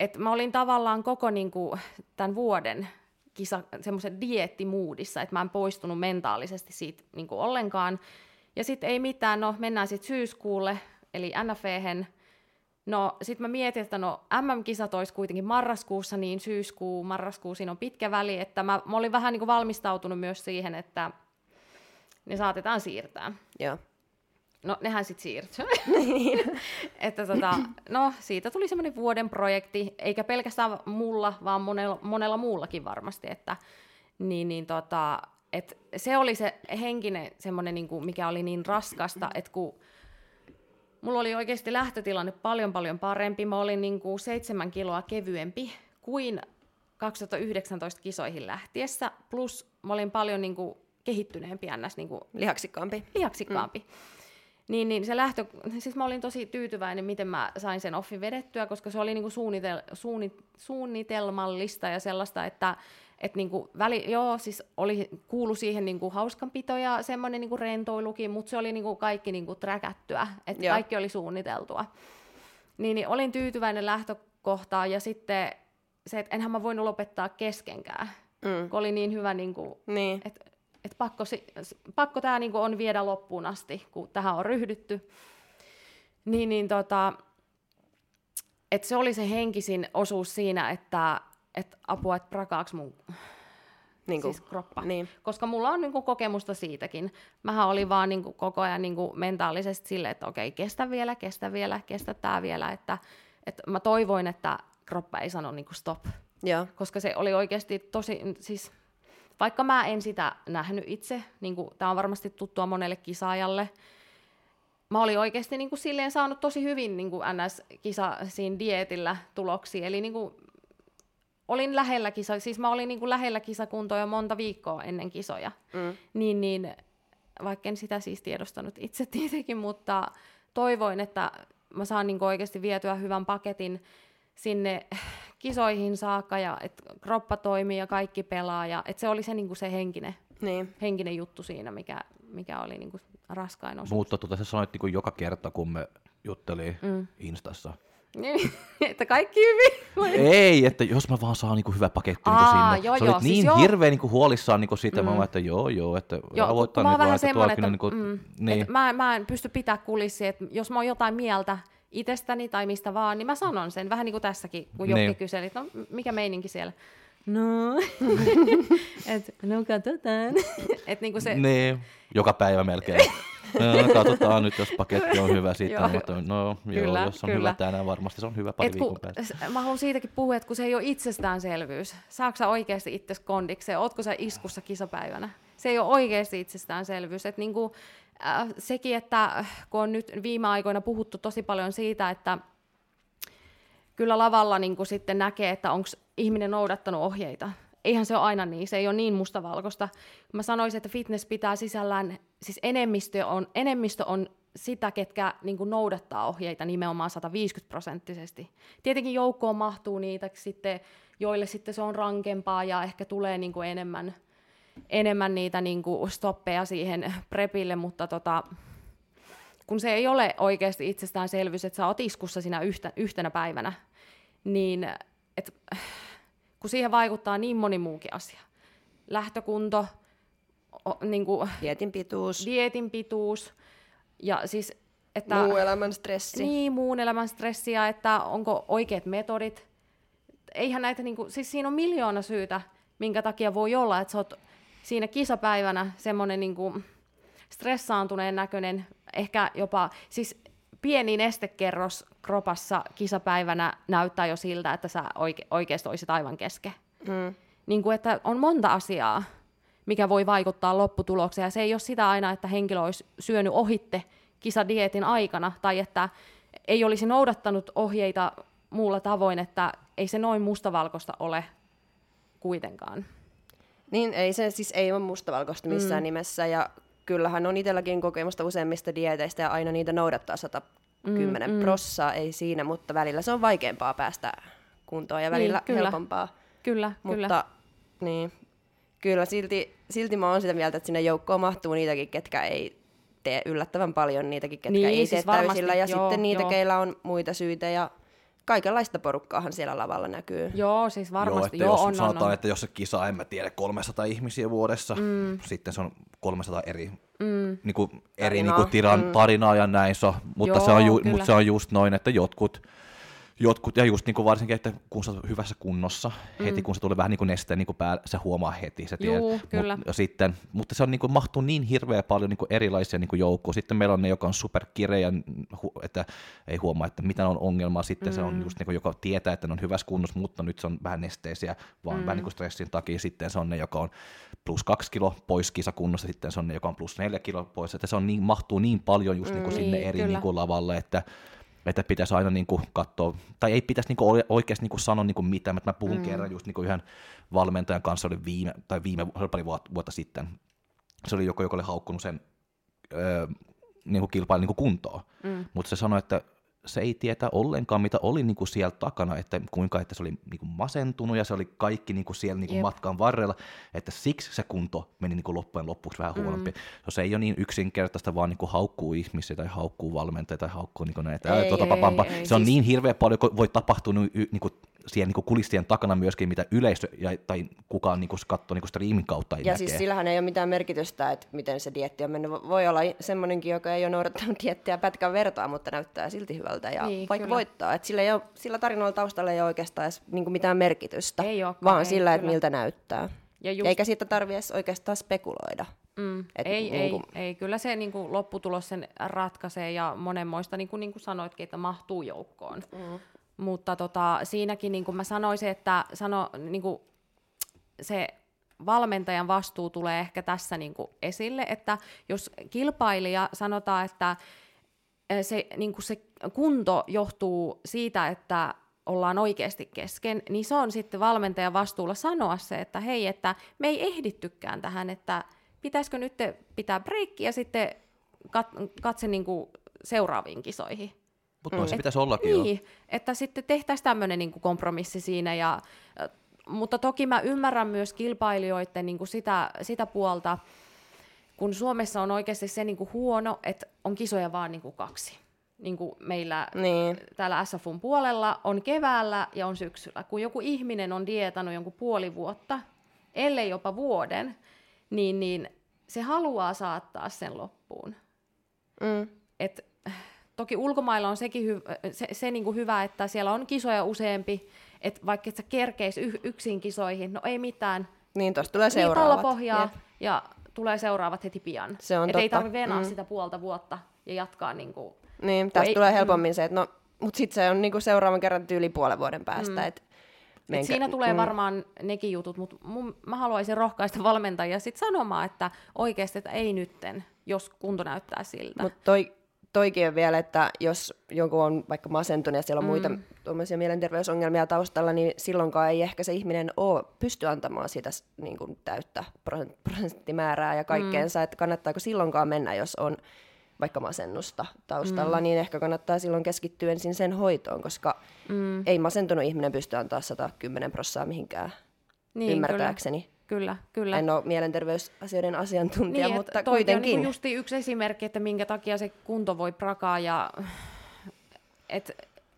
Et mä olin tavallaan koko niin kuin, tämän vuoden kisa, semmoisen diettimuudissa, että mä en poistunut mentaalisesti siitä niin kuin ollenkaan. Ja sitten ei mitään, no mennään sitten syyskuulle, eli NFEhen. No sitten mä mietin, että no MM-kisat olisi kuitenkin marraskuussa, niin syyskuu, marraskuu, siinä on pitkä väli, että mä, mä olin vähän niin kuin valmistautunut myös siihen, että ne saatetaan siirtää. Joo. No, nehän sitten siirtyi. [laughs] että tota, no, siitä tuli semmoinen vuoden projekti, eikä pelkästään mulla, vaan monella, monella muullakin varmasti, että niin, niin tota, et se oli se henkinen semmoinen, niin kuin, mikä oli niin raskasta, että kun mulla oli oikeasti lähtötilanne paljon paljon parempi, mä olin niin kuin seitsemän kiloa kevyempi kuin 2019 kisoihin lähtiessä, plus mä olin paljon niin kuin kehittyneempi ns. Niin kuin Lihaksikkaampi. lihaksikkaampi. Mm. Niin, niin se lähtö, siis mä olin tosi tyytyväinen, miten mä sain sen offin vedettyä, koska se oli niinku suunnitel, suunni, suunnitelmallista ja sellaista, että et niinku väli, joo, siis oli, kuulu siihen niinku hauskanpito ja semmoinen niinku rentoilukin, mutta se oli niinku kaikki niinku träkättyä, että Joo. kaikki oli suunniteltua. Niin, niin olin tyytyväinen lähtökohtaan ja sitten se, että enhän mä voinut lopettaa keskenkään, Mm. kun oli niin hyvä niinku, Niin. et, et pakko, pakko tämä niinku on viedä loppuun asti, kun tähän on ryhdytty. Niin, niin tota, et se oli se henkisin osuus siinä, että et apua, että prakaaks mun Niin kuin, siis kroppa. Niin. Koska mulla on niinku kokemusta siitäkin. Mähän olin vaan niinku koko ajan niinku mentaalisesti silleen, että okei, kestä vielä, kestä vielä, kestä tää vielä. Että, että mä toivoin, että kroppa ei sano niinku stop Joo. koska se oli oikeasti tosi, siis vaikka mä en sitä nähnyt itse, niin tämä on varmasti tuttua monelle kisaajalle, mä olin oikeasti niin kuin silleen saanut tosi hyvin niin kuin NS-kisa siinä dietillä tuloksia, eli niin kuin, olin lähellä kisa, siis mä olin niin kuin lähellä kisakuntoa jo monta viikkoa ennen kisoja, Mm. niin, niin vaikka en sitä siis tiedostanut itse tietenkin, mutta toivoin, että mä saan niin oikeasti vietyä hyvän paketin sinne kisoihin saakka ja että kroppa toimii ja kaikki pelaa ja että se oli se, niin se henkinen, Niin. henkinen juttu siinä, mikä, mikä oli niin raskain osuus. Mutta tuota, sä sanoit niin joka kerta, kun me jutteli mm. Instassa. Niin, [laughs] että kaikki hyvin. vai? Ei, että jos mä vaan saan niinku hyvä paketti niinku Aa, sinne. joo, Sä joo, olit siis niin joo. hirveän niinku huolissaan niinku siitä, mm. mä vaan, että joo, joo, että Joo, rauhoittaa nyt vaan, että että, kyllä mm, niinku, niin. et mä, mä en pysty pitää kulissia, että jos mä oon jotain mieltä itsestäni tai mistä vaan, niin mä sanon sen. Vähän niin kuin tässäkin, kun Jokki Niin. kyseli, että no mikä meininki siellä? No, [laughs] et, no katsotaan. [laughs] et niin kuin se, Niin, joka päivä melkein. [laughs] No, katsotaan nyt, jos paketti on hyvä sitten, Joo. mutta no joo, Kyllä, jos on kyllä. hyvä tänään, varmasti se on hyvä pari et kun, viikon päästä. mä haluan siitäkin puhua, että kun se ei ole itsestäänselvyys. Saatko sä oikeasti itses kondikseen? Ootko sä iskussa kisapäivänä? Se ei ole oikeasti itsestäänselvyys. Et niinku, äh, sekin, että kun on nyt viime aikoina puhuttu tosi paljon siitä, että kyllä lavalla niinku sitten näkee, että onko ihminen noudattanut ohjeita. Eihän se ole aina niin, se ei ole niin mustavalkoista. Mä sanoisin, että fitness pitää sisällään, siis enemmistö on, enemmistö on sitä, ketkä niin kuin noudattaa ohjeita nimenomaan 150 prosenttisesti. Tietenkin joukkoon mahtuu niitä sitten, joille sitten se on rankempaa ja ehkä tulee niin kuin enemmän, enemmän niitä niin kuin stoppeja siihen [laughs] prepille, mutta tota, kun se ei ole oikeasti itsestäänselvyys, että sä oot iskussa siinä yhtä, yhtenä päivänä, niin et, kun siihen vaikuttaa niin moni muukin asia. Lähtökunto, o, niin kuin, Dietin pituus. dietin pituus, ja siis, että... Muu elämän stressi. Niin, muun elämän stressiä, että onko oikeat metodit. Eihän näitä, niin kuin, siis siinä on miljoona syytä, minkä takia voi olla, että sä oot siinä kisapäivänä semmoinen niin kuin stressaantuneen näköinen, ehkä jopa, siis pieni nestekerros kropassa kisapäivänä näyttää jo siltä, että sä oike, oikeasti olisit aivan kesken. Mm. Niin kuin, että on monta asiaa, mikä voi vaikuttaa lopputulokseen. Ja se ei ole sitä aina, että henkilö olisi syönyt ohitte kisadietin aikana, tai että ei olisi noudattanut ohjeita muulla tavoin, että ei se noin mustavalkoista ole kuitenkaan. Niin, ei se siis ei ole mustavalkoista missään mm. nimessä, ja kyllähän on itselläkin kokemusta useimmista dieteistä, ja aina niitä noudattaa 110 mm, mm. prossaa, ei siinä, mutta välillä se on vaikeampaa päästä kuntoon, ja välillä Niin, kyllä. helpompaa. Kyllä, Mutta kyllä. niin, kyllä silti, silti mä oon sitä mieltä, että sinne joukkoon mahtuu niitäkin, ketkä ei tee yllättävän paljon, niitäkin, ketkä Niin, ei siis tee varmasti, täysillä, ja joo, sitten niitä, joo. keillä on muita syitä, ja kaikenlaista porukkaahan siellä lavalla näkyy. Joo, siis varmasti. Joo, Joo, että jos on, on, sanotaan, on. että jos se kisa, en mä tiedä, 300 ihmisiä vuodessa, mm. sitten se on 300 eri, mm. niin kuin, eri Tarinaa. niin kuin, tiran, Mm. tarinaa ja näin se on, mutta, Joo, se on ju, kyllä. mutta se on just noin, että jotkut, jotkut ja just niin kuin varsinkin, että kun sä oot hyvässä kunnossa, mm. heti kun se tulee vähän niin kuin nesteen niin kuin päällä, se huomaa heti, se. Juu, kyllä. Mut, sitten, mutta se on niin kuin, mahtuu niin hirveän paljon niin kuin erilaisia niin kuin joukkoja. Sitten meillä on ne, joka on superkireä, hu- että ei huomaa, että mitä on ongelmaa. Sitten mm. se on just niin kuin, joka tietää, että ne on hyvässä kunnossa, mutta nyt se on vähän nesteisiä, vaan mm. vähän niin kuin stressin takia. Sitten se on ne, joka on plus kaksi kilo pois kisakunnossa, sitten se on ne, joka on plus neljä kilo pois. Että se on niin, mahtuu niin paljon just niin kuin sinne Niin, eri kyllä. niin kuin lavalle, että että pitäisi aina niin kuin katsoa, tai ei pitäisi niin kuin oikeasti niin kuin sanoa niin kuin mitään, että mä puhun mm. kerran just niin kuin yhden valmentajan kanssa, oli viime, tai viime, pari vuotta, vuotta sitten, se oli joku, joka oli haukkunut sen öö, niin kuin kilpailun niin kuin kuntoon, mm. mutta se sanoi, että se ei tietää ollenkaan, mitä oli niin kuin siellä takana, että kuinka että se oli niin kuin masentunut ja se oli kaikki niin kuin siellä niin kuin Jep. matkan varrella, että siksi se kunto meni niin kuin loppujen lopuksi vähän huonompi. Mm. Se ei ole niin yksinkertaista, vaan niin kuin haukkuu ihmisiä tai haukkuu valmentajia tai haukkuu niin kuin näitä. Ei, tuota, ei, ei, se on siis- niin hirveän paljon, kun voi tapahtua niin, niin kuin siellä niin kuin kulissien takana myöskin, mitä yleisö ja, tai kukaan niin kuin katsoo niin kuin streamin kautta ei Ja näkee. siis sillähän ei ole mitään merkitystä, että miten se dietti on mennyt. Voi olla semmoinenkin, joka ei ole noudattanut diettiä pätkän vertaa, mutta näyttää silti hyvältä ja Niin, vaikka kyllä. voittaa. Että sillä, ei ole, sillä tarinalla taustalla ei ole oikeastaan edes niin mitään merkitystä, Ei olekaan, vaan ei, sillä, että miltä näyttää. Ja just- Eikä siitä tarvitse edes oikeastaan spekuloida. Mm, Et ei, niinku- ei, ei, kyllä se niin kuin, lopputulos sen ratkaisee ja monenmoista, niin kuin, niin kuin sanoitkin, että mahtuu joukkoon. Mm. Mutta tota, siinäkin niin kuin mä sanoisin, että sano, niin kuin, se valmentajan vastuu tulee ehkä tässä niin kuin esille, että jos kilpailija sanotaan, että eh, se, niin kuin se kunto johtuu siitä, että ollaan oikeasti kesken, niin se on sitten valmentajan vastuulla sanoa se, että hei, että me ei ehdittykään tähän, että pitäisikö nyt pitää breikki ja sitten kat- katse niin kuin seuraaviin kisoihin. Mutta noin se pitäisi ollakin jo. Niin, että sitten tehtäisiin tämmöinen niin kompromissi siinä. Ja, ö, mutta toki mä ymmärrän myös kilpailijoiden niin kuin sitä, sitä puolta, kun Suomessa on oikeasti se niin kuin huono, että on kisoja vaan niin kuin kaksi. Niin kuin meillä Niin. täällä SFUn puolella on keväällä ja on syksyllä. Kun joku ihminen on dietannut jonkun puoli vuotta, ellei jopa vuoden, niin, niin se haluaa saattaa sen loppuun. Mm. Et, toki ulkomailla on sekin hy- se, se niinku hyvä, että siellä on kisoja useampi, että vaikka et sä kerkeis y- yksin kisoihin, no ei mitään. Niin, tuosta tulee Niin seuraavat. pohjaa Jep. ja tulee seuraavat heti pian. Se on Et ei totta. tarvitse venaa Mm. sitä puolta vuotta ja jatkaa niinku, Niin, tästä ei- tulee helpommin se, että no, mutta sitten se on niinku seuraavan kerran tyyli puolen vuoden päästä. Mm. Et Et siinä tulee varmaan nekin jutut, mutta mun, mä haluaisin rohkaista valmentajia sit sanomaan, että oikeasti, että ei nytten, jos kunto näyttää siltä. Mutta toi, toikin on vielä, että jos joku on vaikka masentunut ja siellä on mm. muita tuommoisia mielenterveysongelmia taustalla, niin silloinkaan ei ehkä se ihminen ole pysty antamaan sitä niin kuin täyttä prosenttimäärää ja kaikkeensa, mm. että kannattaako silloinkaan mennä, jos on vaikka masennusta taustalla, mm. niin ehkä kannattaa silloin keskittyä ensin sen hoitoon, koska mm. ei masentunut ihminen pysty antaa 110 prossaa mihinkään, niin, ymmärtääkseni. Kyllä. Kyllä, kyllä. En ole mielenterveysasioiden asiantuntija, niin, mutta toi kuitenkin. On niin yksi esimerkki, että minkä takia se kunto voi prakaa ja et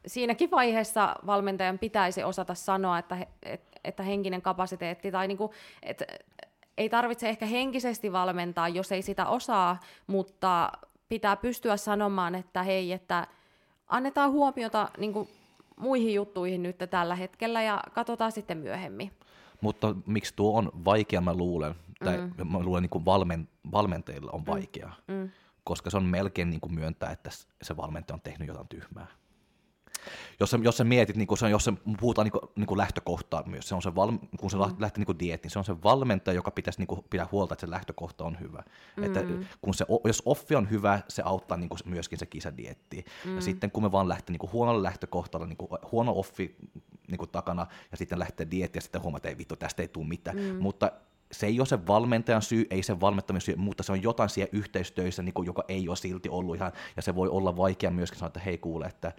siinäkin vaiheessa valmentajan pitäisi osata sanoa, että, he, et, että henkinen kapasiteetti tai niinku, et, ei tarvitse ehkä henkisesti valmentaa, jos ei sitä osaa, mutta pitää pystyä sanomaan, että hei, että annetaan huomiota niin kuin, muihin juttuihin nyt tällä hetkellä ja katsotaan sitten myöhemmin. Mutta miksi tuo on vaikea, mä luulen, tai mm. mä luulen niin kuin valmen, valmentajilla on vaikea, mm. Mm. koska se on melkein niin kuin myöntää, että se valmentaja on tehnyt jotain tyhmää jos sä, jos sä mietit, niin kun se, jos se puhutaan niin kuin, niin kuin lähtökohtaa myös, se on se val, kun se mm. lähtee niin dieettiin, se on se valmentaja, joka pitäisi niin kuin, pitää huolta, että se lähtökohta on hyvä. Mm. Että kun se, jos offi on hyvä, se auttaa niin kuin, myöskin se kisadietti. Mm. Ja sitten kun me vaan lähtee niin kuin, huonolla lähtökohtalla, niin kuin, huono offi niin kuin, takana, ja sitten lähtee dietti, ja sitten huomataan, että ei vittu, tästä ei tule mitään. Mm. Mutta se ei ole se valmentajan syy, ei se valmentamisen syy, mutta se on jotain siellä yhteistöissä, niin kuin, joka ei ole silti ollut ihan, ja se voi olla vaikea myöskin sanoa, että hei kuule, että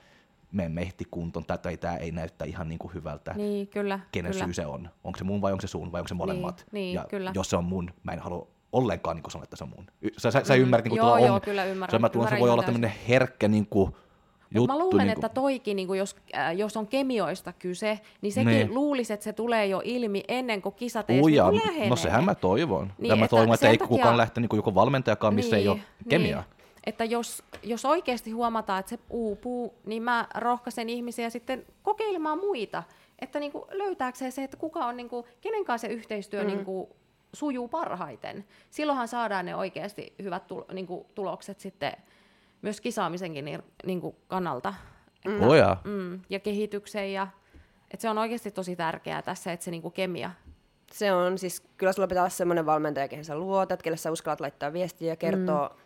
me mehti kuntoon, tai, tai tämä ei näyttää ihan niin kuin hyvältä. Niin, kyllä. Kenen kyllä. syy se on? Onko se mun vai onko se sun vai onko se molemmat? Niin, niin ja kyllä. jos se on mun, mä en halua ollenkaan niin sanoa, että se on mun. Sä, sä, sä mm. ymmärrät, niin joo, joo, on, kyllä ymmärrän. Se, mä tulen, se voi olla tämmöinen herkkä niin kuin, juttu. Mä luulen, niin kuin... että toikin, niin kuin jos, äh, jos on kemioista kyse, niin sekin niin. luulisi, että se tulee jo ilmi ennen kuin kisat edes Uja, niin No sehän mä toivon. Niin, ja mä toivon, että, että ei takia... kukaan lähte niin kuin joku valmentajakaan, missä niin, ei ole kemiaa. Niin että jos, jos oikeasti huomataan, että se uupuu, niin mä rohkaisen ihmisiä sitten kokeilemaan muita, että niin kuin löytääkseen se, että kuka on, niin kuin, kenen kanssa se yhteistyö mm. niin kuin, sujuu parhaiten. Silloinhan saadaan ne oikeasti hyvät tul, niin kuin, tulokset sitten myös kisaamisenkin niin, niin kuin kannalta. Että, oh ja. Mm, ja kehityksen ja että se on oikeasti tosi tärkeää tässä, että se niin kuin kemia se on siis, kyllä sulla pitää olla semmoinen valmentaja, kehen sä luotat, kelle sä uskallat laittaa viestiä ja kertoa mm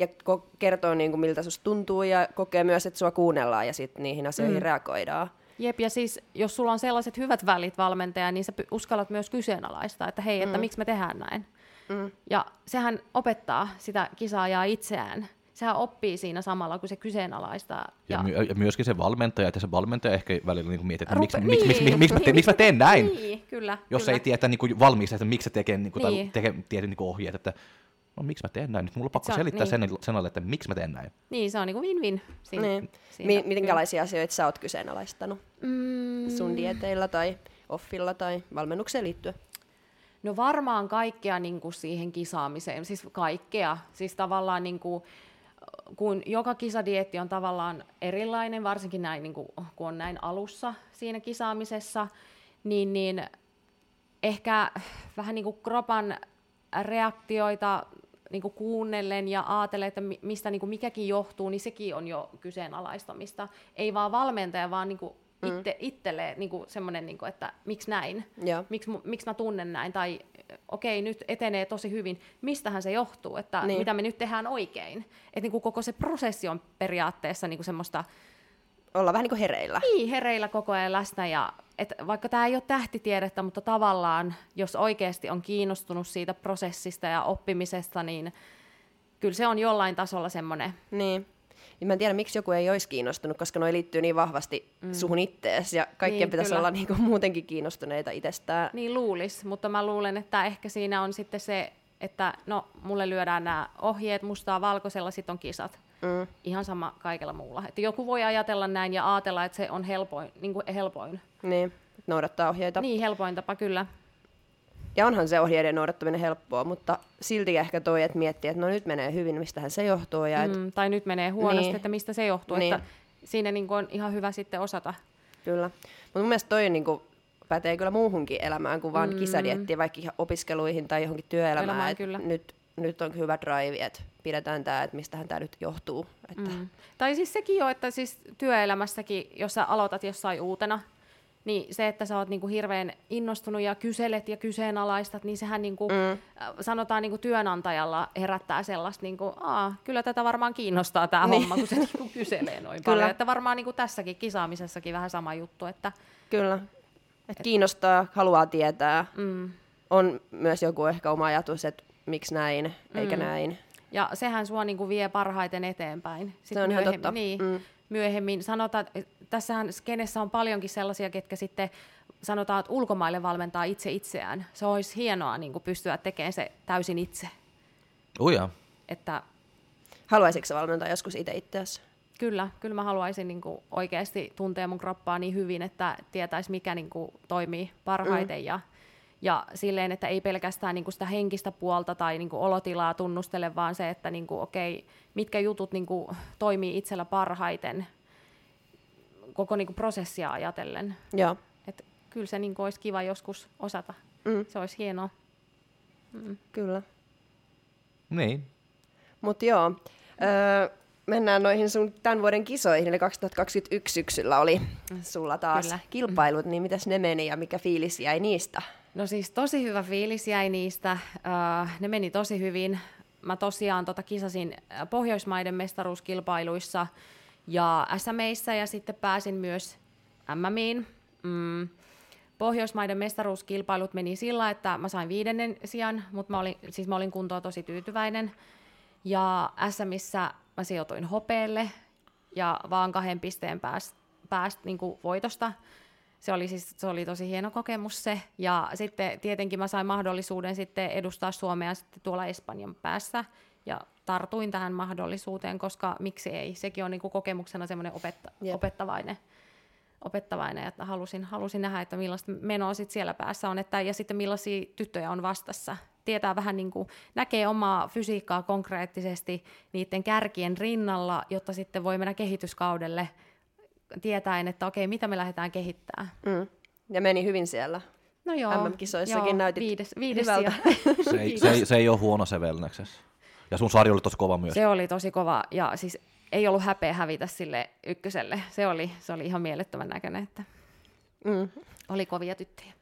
ja ko- kertoo niin kuin miltä susta tuntuu ja kokee myös, että sua kuunnellaan ja sitten niihin asioihin mm. reagoidaan. Jep, ja siis jos sulla on sellaiset hyvät välit valmentaja, niin sä uskallat myös kyseenalaistaa, että hei, että mm. miksi me tehdään näin. Mm. Ja sehän opettaa sitä kisaajaa itseään. Sehän oppii siinä samalla, kun se kyseenalaistaa. Ja, ja, my- ja myöskin se valmentaja, että se valmentaja ehkä välillä niin miettii, että Rupe- miksi, niin, miksi, miksi, miksi, mä teen, miksi mä teen näin. Niin, kyllä, Jos kyllä. ei tiedä niin valmiiksi, että miksi se tekee, niin kuin, niin. tekee tietyn niin ohjeet, että no miksi mä teen näin? Nyt mulla on pakko selittää niin. sen senalle, että miksi mä teen näin. Niin, se on niinku win-win. Siinä, niin. siinä. Minkälaisia asioita sä oot kyseenalaistanut mm. sun dieteillä tai offilla tai valmennukseen liittyen? No varmaan kaikkea niin kuin siihen kisaamiseen, siis kaikkea. Siis tavallaan niin kuin, kun joka kisadietti on tavallaan erilainen, varsinkin näin, niin kuin, kun on näin alussa siinä kisaamisessa, niin, niin ehkä vähän niin kuin kropan reaktioita niin kuin kuunnellen ja ajatellen, että mistä niin kuin mikäkin johtuu, niin sekin on jo kyseenalaistamista. Ei vaan valmentaja, vaan niin kuin mm. itse, itselleen niin semmoinen, niin kuin, että miksi näin, miksi, miksi mä tunnen näin, tai okei, nyt etenee tosi hyvin, mistähän se johtuu, että niin. mitä me nyt tehdään oikein. Että niin kuin koko se prosessi on periaatteessa niin kuin semmoista olla vähän niin kuin hereillä. Niin, hereillä koko ajan läsnä. Ja, et vaikka tämä ei ole tähtitiedettä, mutta tavallaan, jos oikeasti on kiinnostunut siitä prosessista ja oppimisesta, niin kyllä se on jollain tasolla semmoinen. Niin. Ja mä en tiedä, miksi joku ei olisi kiinnostunut, koska noi liittyy niin vahvasti mm. suhun ittees, ja kaikkien niin, pitäisi kyllä. olla niin kuin muutenkin kiinnostuneita itsestään. Niin luulis, mutta mä luulen, että ehkä siinä on sitten se, että no, mulle lyödään nämä ohjeet mustaa valkoisella, sitten on kisat. Mm. Ihan sama kaikella muulla. Että joku voi ajatella näin ja ajatella, että se on helpoin. Niin kuin helpoin. Niin, noudattaa ohjeita. Niin, helpoin tapa, kyllä. Ja onhan se ohjeiden noudattaminen helppoa, mutta silti ehkä toi, että miettii, että no nyt menee hyvin, mistähän se johtuu. Ja et... mm, tai nyt menee huonosti, niin. että mistä se johtuu. Niin. Että siinä niin on ihan hyvä sitten osata. Kyllä. Mutta mun mielestä toi niin kuin pätee kyllä muuhunkin elämään kuin vaan mm. kisadiettiin, vaikka opiskeluihin tai johonkin työelämään. Elämään, kyllä. Nyt nyt on hyvä drive, että pidetään tämä, että mistähän tämä nyt johtuu. Että. Mm. Tai siis sekin jo, että siis työelämässäkin, jos sä aloitat jossain uutena, niin se, että sä oot niinku hirveän innostunut ja kyselet ja kyseenalaistat, niin sehän niinku, mm. sanotaan niinku työnantajalla herättää sellaista, niinku, Aa, kyllä tätä varmaan kiinnostaa tämä niin. homma, kun se niinku kyselee noin kyllä. paljon. Että varmaan niinku tässäkin kisaamisessakin vähän sama juttu. Että, kyllä, että kiinnostaa, haluaa tietää. Mm. On myös joku ehkä oma ajatus, että miksi näin, eikä mm. näin. Ja sehän sua niinku vie parhaiten eteenpäin. Sitten se on ihan totta. Niin, mm. Myöhemmin sanotaan, että tässähän skenessä on paljonkin sellaisia, ketkä sitten sanotaan, että ulkomaille valmentaa itse itseään. Se olisi hienoa niin kuin pystyä tekemään se täysin itse. Uja. Että, Haluaisitko valmentaa joskus itse itseäsi? Kyllä, kyllä mä haluaisin niin kuin oikeasti tuntea mun kroppaa niin hyvin, että tietäisi mikä niin kuin toimii parhaiten mm. ja ja silleen, että ei pelkästään niin kuin sitä henkistä puolta tai niin kuin olotilaa tunnustele, vaan se, että niin kuin, okei, mitkä jutut niin kuin, toimii itsellä parhaiten koko niin kuin, prosessia ajatellen. Joo. Et kyllä se niin kuin, olisi kiva joskus osata. Mm. Se olisi hienoa. Mm. Kyllä. Niin. Mutta joo, öö, mennään noihin sun tämän vuoden kisoihin, eli 2021 syksyllä oli sulla taas Kyllä. kilpailut, niin mitäs ne meni ja mikä fiilis jäi niistä? No siis tosi hyvä fiilis jäi niistä. Uh, ne meni tosi hyvin. Mä tosiaan tota kisasin Pohjoismaiden mestaruuskilpailuissa ja SMEissä ja sitten pääsin myös MMiin. Mm. Pohjoismaiden mestaruuskilpailut meni sillä, että mä sain viidennen sijan, mutta mä olin, siis mä olin kuntoa tosi tyytyväinen. Ja SMissä mä sijoituin hopeelle ja vaan kahden pisteen päästä pääst, niin voitosta se oli, siis, se oli tosi hieno kokemus se. Ja sitten tietenkin mä sain mahdollisuuden sitten edustaa Suomea sitten tuolla Espanjan päässä. Ja tartuin tähän mahdollisuuteen, koska miksi ei. Sekin on niin kuin kokemuksena semmoinen opetta- yep. opettavainen, opettavainen, että halusin, halusin nähdä, että millaista menoa sit siellä päässä on, että, ja sitten millaisia tyttöjä on vastassa. Tietää vähän niin kuin, näkee omaa fysiikkaa konkreettisesti niiden kärkien rinnalla, jotta sitten voi mennä kehityskaudelle – tietäen, että okei, mitä me lähdetään kehittämään. Mm. Ja meni hyvin siellä. No joo. MM-kisoissakin joo, näytit viides, viides hyvältä. [laughs] se, ei, se, ei, se ei ole huono se Velneksessä. Ja sun sarja oli tosi kova myös. Se oli tosi kova, ja siis ei ollut häpeä hävitä sille ykköselle. Se oli, se oli ihan mielettömän näköinen, että mm. oli kovia tyttöjä.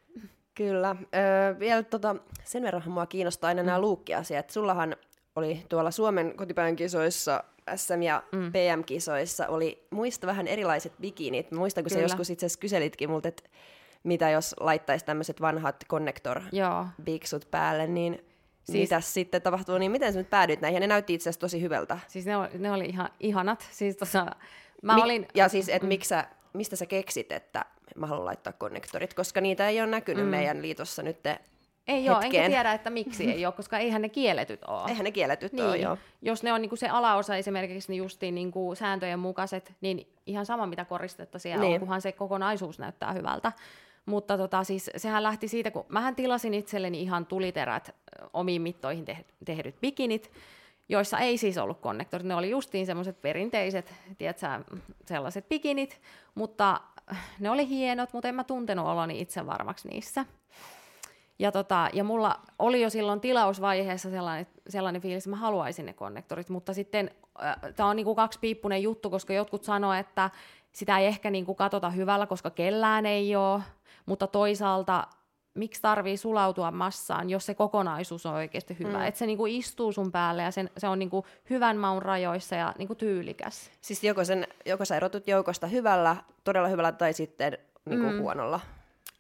Kyllä. Öö, vielä tota, sen verran mua kiinnostaa aina mm. nämä luukkiasiat. Sullahan oli tuolla Suomen kotipäin kisoissa SM- ja mm. PM-kisoissa oli muista vähän erilaiset bikinit. Mä muistan, kun Kyllä. sä joskus itse asiassa kyselitkin multa, että mitä jos laittaisi tämmöiset vanhat connector-biksut päälle, niin siis, mitä sitten tapahtuu, niin miten sä nyt päädyit näihin? Ja ne näytti itse asiassa tosi hyvältä. Siis ne oli, ne oli ihan ihanat. Siis tossa, mä Mi- olin... Ja siis, että mm. mistä sä keksit, että mä haluan laittaa konnektorit, koska niitä ei ole näkynyt mm. meidän liitossa nyt ei ole, enkä tiedä, että miksi ei ole, koska eihän ne kielletyt ole. Eihän ne kielletyt niin. ole, joo. Jos ne on niin kuin se alaosa esimerkiksi niin justiin niin kuin sääntöjen mukaiset, niin ihan sama mitä koristetta siellä niin. on, kunhan se kokonaisuus näyttää hyvältä. Mutta tota, siis sehän lähti siitä, kun mähän tilasin itselleni ihan tuliterät omiin mittoihin tehdyt bikinit, joissa ei siis ollut konnektorit. Ne oli justiin semmoiset perinteiset, tiedätkö, sellaiset bikinit, mutta ne oli hienot, mutta en mä tuntenut oloni itse varmaksi niissä. Ja, tota, ja mulla oli jo silloin tilausvaiheessa sellainen, sellainen fiilis, että mä haluaisin ne konnektorit, mutta sitten äh, tämä on niinku kaksipiippunen juttu, koska jotkut sanoo, että sitä ei ehkä niinku katota hyvällä, koska kellään ei ole, mutta toisaalta miksi tarvii sulautua massaan, jos se kokonaisuus on oikeasti hyvä. Mm. Että se niinku istuu sun päälle ja sen, se on niinku hyvän maun rajoissa ja niinku tyylikäs. Siis joko, sen, joko sä erotut joukosta hyvällä, todella hyvällä tai sitten niinku mm. huonolla.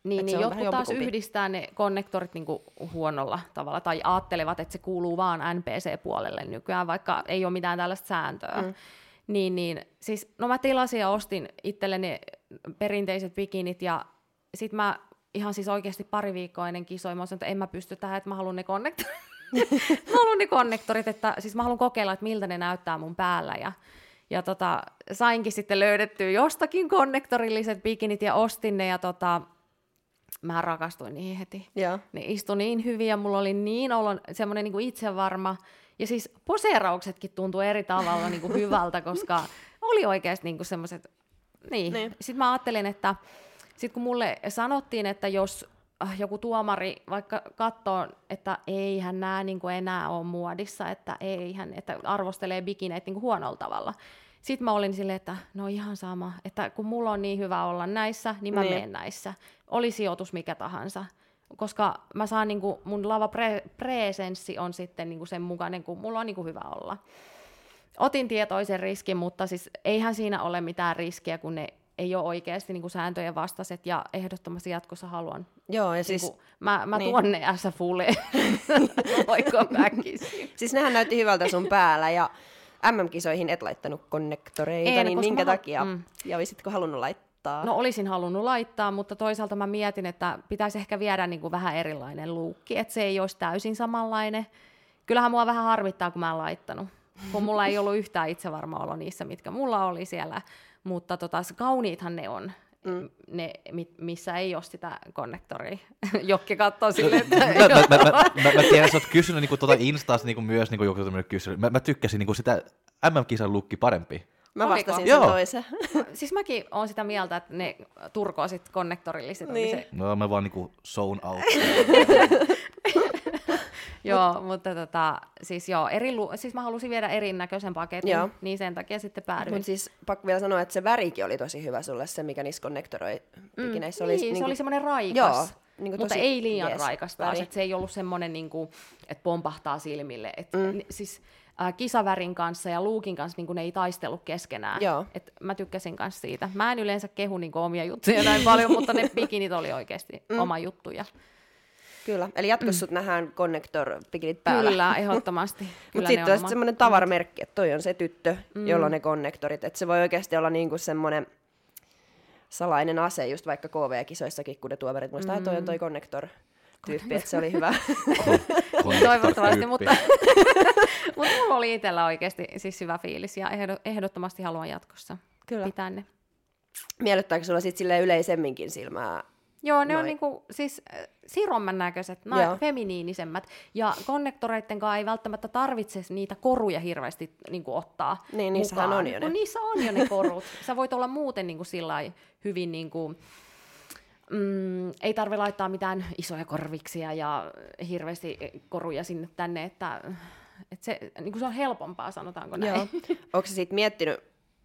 Niin, niin jotkut taas yhdistää ne konnektorit niinku huonolla tavalla tai ajattelevat, että se kuuluu vaan NPC-puolelle nykyään, vaikka ei ole mitään tällaista sääntöä. Mm. Niin, niin, siis, no mä tilasin ja ostin itselleni perinteiset bikinit ja sit mä ihan siis oikeasti pari viikkoa ennen kisoja mä sanoin, että en mä pysty tähän, että mä haluan ne konnektorit. [laughs] mä haluan ne konnektorit, että siis mä haluan kokeilla, että miltä ne näyttää mun päällä ja ja tota, sainkin sitten löydettyä jostakin konnektorilliset bikinit ja ostin ne ja tota, mä rakastuin niihin heti. Ja. Ne istui niin hyvin ja mulla oli niin olon, semmoinen niin itsevarma. Ja siis poseerauksetkin tuntui eri tavalla niin kuin [laughs] hyvältä, koska oli oikeasti niin semmoiset... Niin. niin. Sitten mä ajattelin, että sit kun mulle sanottiin, että jos äh, joku tuomari vaikka katsoo, että eihän nämä niin kuin enää ole muodissa, että eihän, että arvostelee bikineitä niin kuin huonolla tavalla, Sitten mä olin silleen, että no ihan sama, että kun mulla on niin hyvä olla näissä, niin mä Niin. menen näissä. Oli sijoitus mikä tahansa. Koska mä saan niinku, mun lava pre, presenssi on sitten niinku sen mukainen, kun mulla on niinku hyvä olla. Otin tietoisen riskin, mutta siis eihän siinä ole mitään riskiä, kun ne ei ole oikeasti niinku sääntöjen vastaiset ja ehdottomasti jatkossa haluan. Joo, ja Siis, siis, niinku, mä mä niin. niin. tuon ne SFUlle [laughs] [laughs] oikon väkisin. siis nehän näytti hyvältä sun päällä, ja MM-kisoihin et laittanut konnektoreita, En, niin minkä takia? mm. Ja olisitko halunnut laittaa? No olisin halunnut laittaa, mutta toisaalta mä mietin, että pitäisi ehkä viedä niin kuin vähän erilainen luukki, että se ei olisi täysin samanlainen. Kyllähän mua vähän harmittaa, kun mä en laittanut, kun mulla ei ollut yhtään itsevarma olo niissä, mitkä mulla oli siellä. Mutta tota, kauniithan ne on, mm. ne, mi- missä ei ole sitä konnektoria. [laughs] Jokki katsoo silleen, että... mä, mä, mä, mä, mä, tiedän, että sä oot kysynyt niinku tuota Instasta niinku myös niinku joku tämmöinen kysely. Mä, mä tykkäsin niinku sitä MM-kisan lukki parempi. Mä Oliko? vastasin Joo. sen toisen. [laughs] siis mäkin oon sitä mieltä, että ne turkoo sit konnektorilliset. Niin. Niin. Se, No mä vaan niinku zone out. [laughs] Joo, mutta tota, siis joo, eri, lu- siis mä halusin viedä erinäköisen paketin, Joo. niin sen takia sitten päädyin. Mutta siis pakko vielä sanoa, että se värikin oli tosi hyvä sulle, se mikä niissä konnektoroi pikineissä niin, se niinku- oli semmoinen raikas, Joo, niinku mutta tosi ei liian jees raikas taas, että se ei ollut semmoinen, niinku, että pompahtaa silmille. Et, mm. Siis äh, kisavärin kanssa ja luukin kanssa niinku, ne ei taistellut keskenään. Joo. Et mä tykkäsin kanssa siitä. Mä en yleensä kehu niinku, omia juttuja näin paljon, [laughs] mutta ne bikinit oli oikeasti mm. oma juttuja. Kyllä, eli jatkossa sut nähdään connector pikinit päällä. Kyllä, [laughs] ehdottomasti. Mutta Kyllä sitten ne on oma- semmoinen tavaramerkki, että toi on se tyttö, mm. jolla on ne konnektorit. Että se voi oikeasti olla niinku semmoinen salainen ase, just vaikka KV-kisoissakin, kun ne tuomarit muistaa, että toi on toi konnektor tyyppi, että se oli hyvä. [laughs] Toivottavasti, mutta, [laughs] mutta mulla oli itsellä oikeasti siis hyvä fiilis ja ehdo- ehdottomasti haluan jatkossa Kyllä. pitää ne. Miellyttääkö sulla sitten yleisemminkin silmää? Joo, ne Noi. on niinku, siis siromman näköiset, na- Joo. feminiinisemmät. Ja konnektoreitten kanssa ei välttämättä tarvitse niitä koruja hirveästi niinku, ottaa Niin, niissähän mukaan. on jo ne. Kun niissä on jo ne korut. [laughs] Sä voit olla muuten niinku, sillä lailla hyvin... Niinku, Mm, ei tarvi laittaa mitään isoja korviksia ja hirveästi koruja sinne tänne, että, että se, niin kuin se on helpompaa, sanotaanko näin. Joo. Onko se sitten miettinyt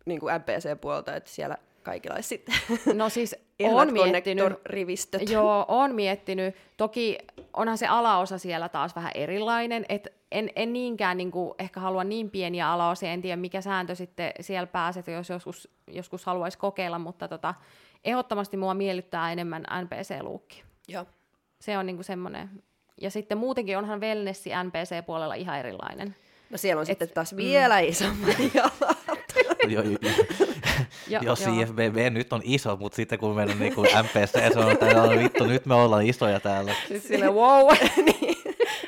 niin kuin MPC-puolta, että siellä kaikilla sitten No siis [laughs] on miettinyt, konnektor-rivistöt? Joo, on miettinyt. Toki onhan se alaosa siellä taas vähän erilainen, että en, en niinkään niin kuin, ehkä halua niin pieniä alaosia, en tiedä mikä sääntö sitten siellä pääset, jos joskus, joskus haluaisi kokeilla, mutta tota, ehdottomasti mua miellyttää enemmän NPC-luukki. Joo. Se on niin kuin semmoinen. Ja sitten muutenkin onhan wellnessi NPC-puolella ihan erilainen. No siellä on sitten taas vielä isommat [laughs] jalat. Jo, jos IFBB nyt on iso, mutta sitten kun meillä on niinku MPC, se on, että "Joo, vittu, nyt me ollaan isoja täällä. Siis sille wow. [laughs] niin.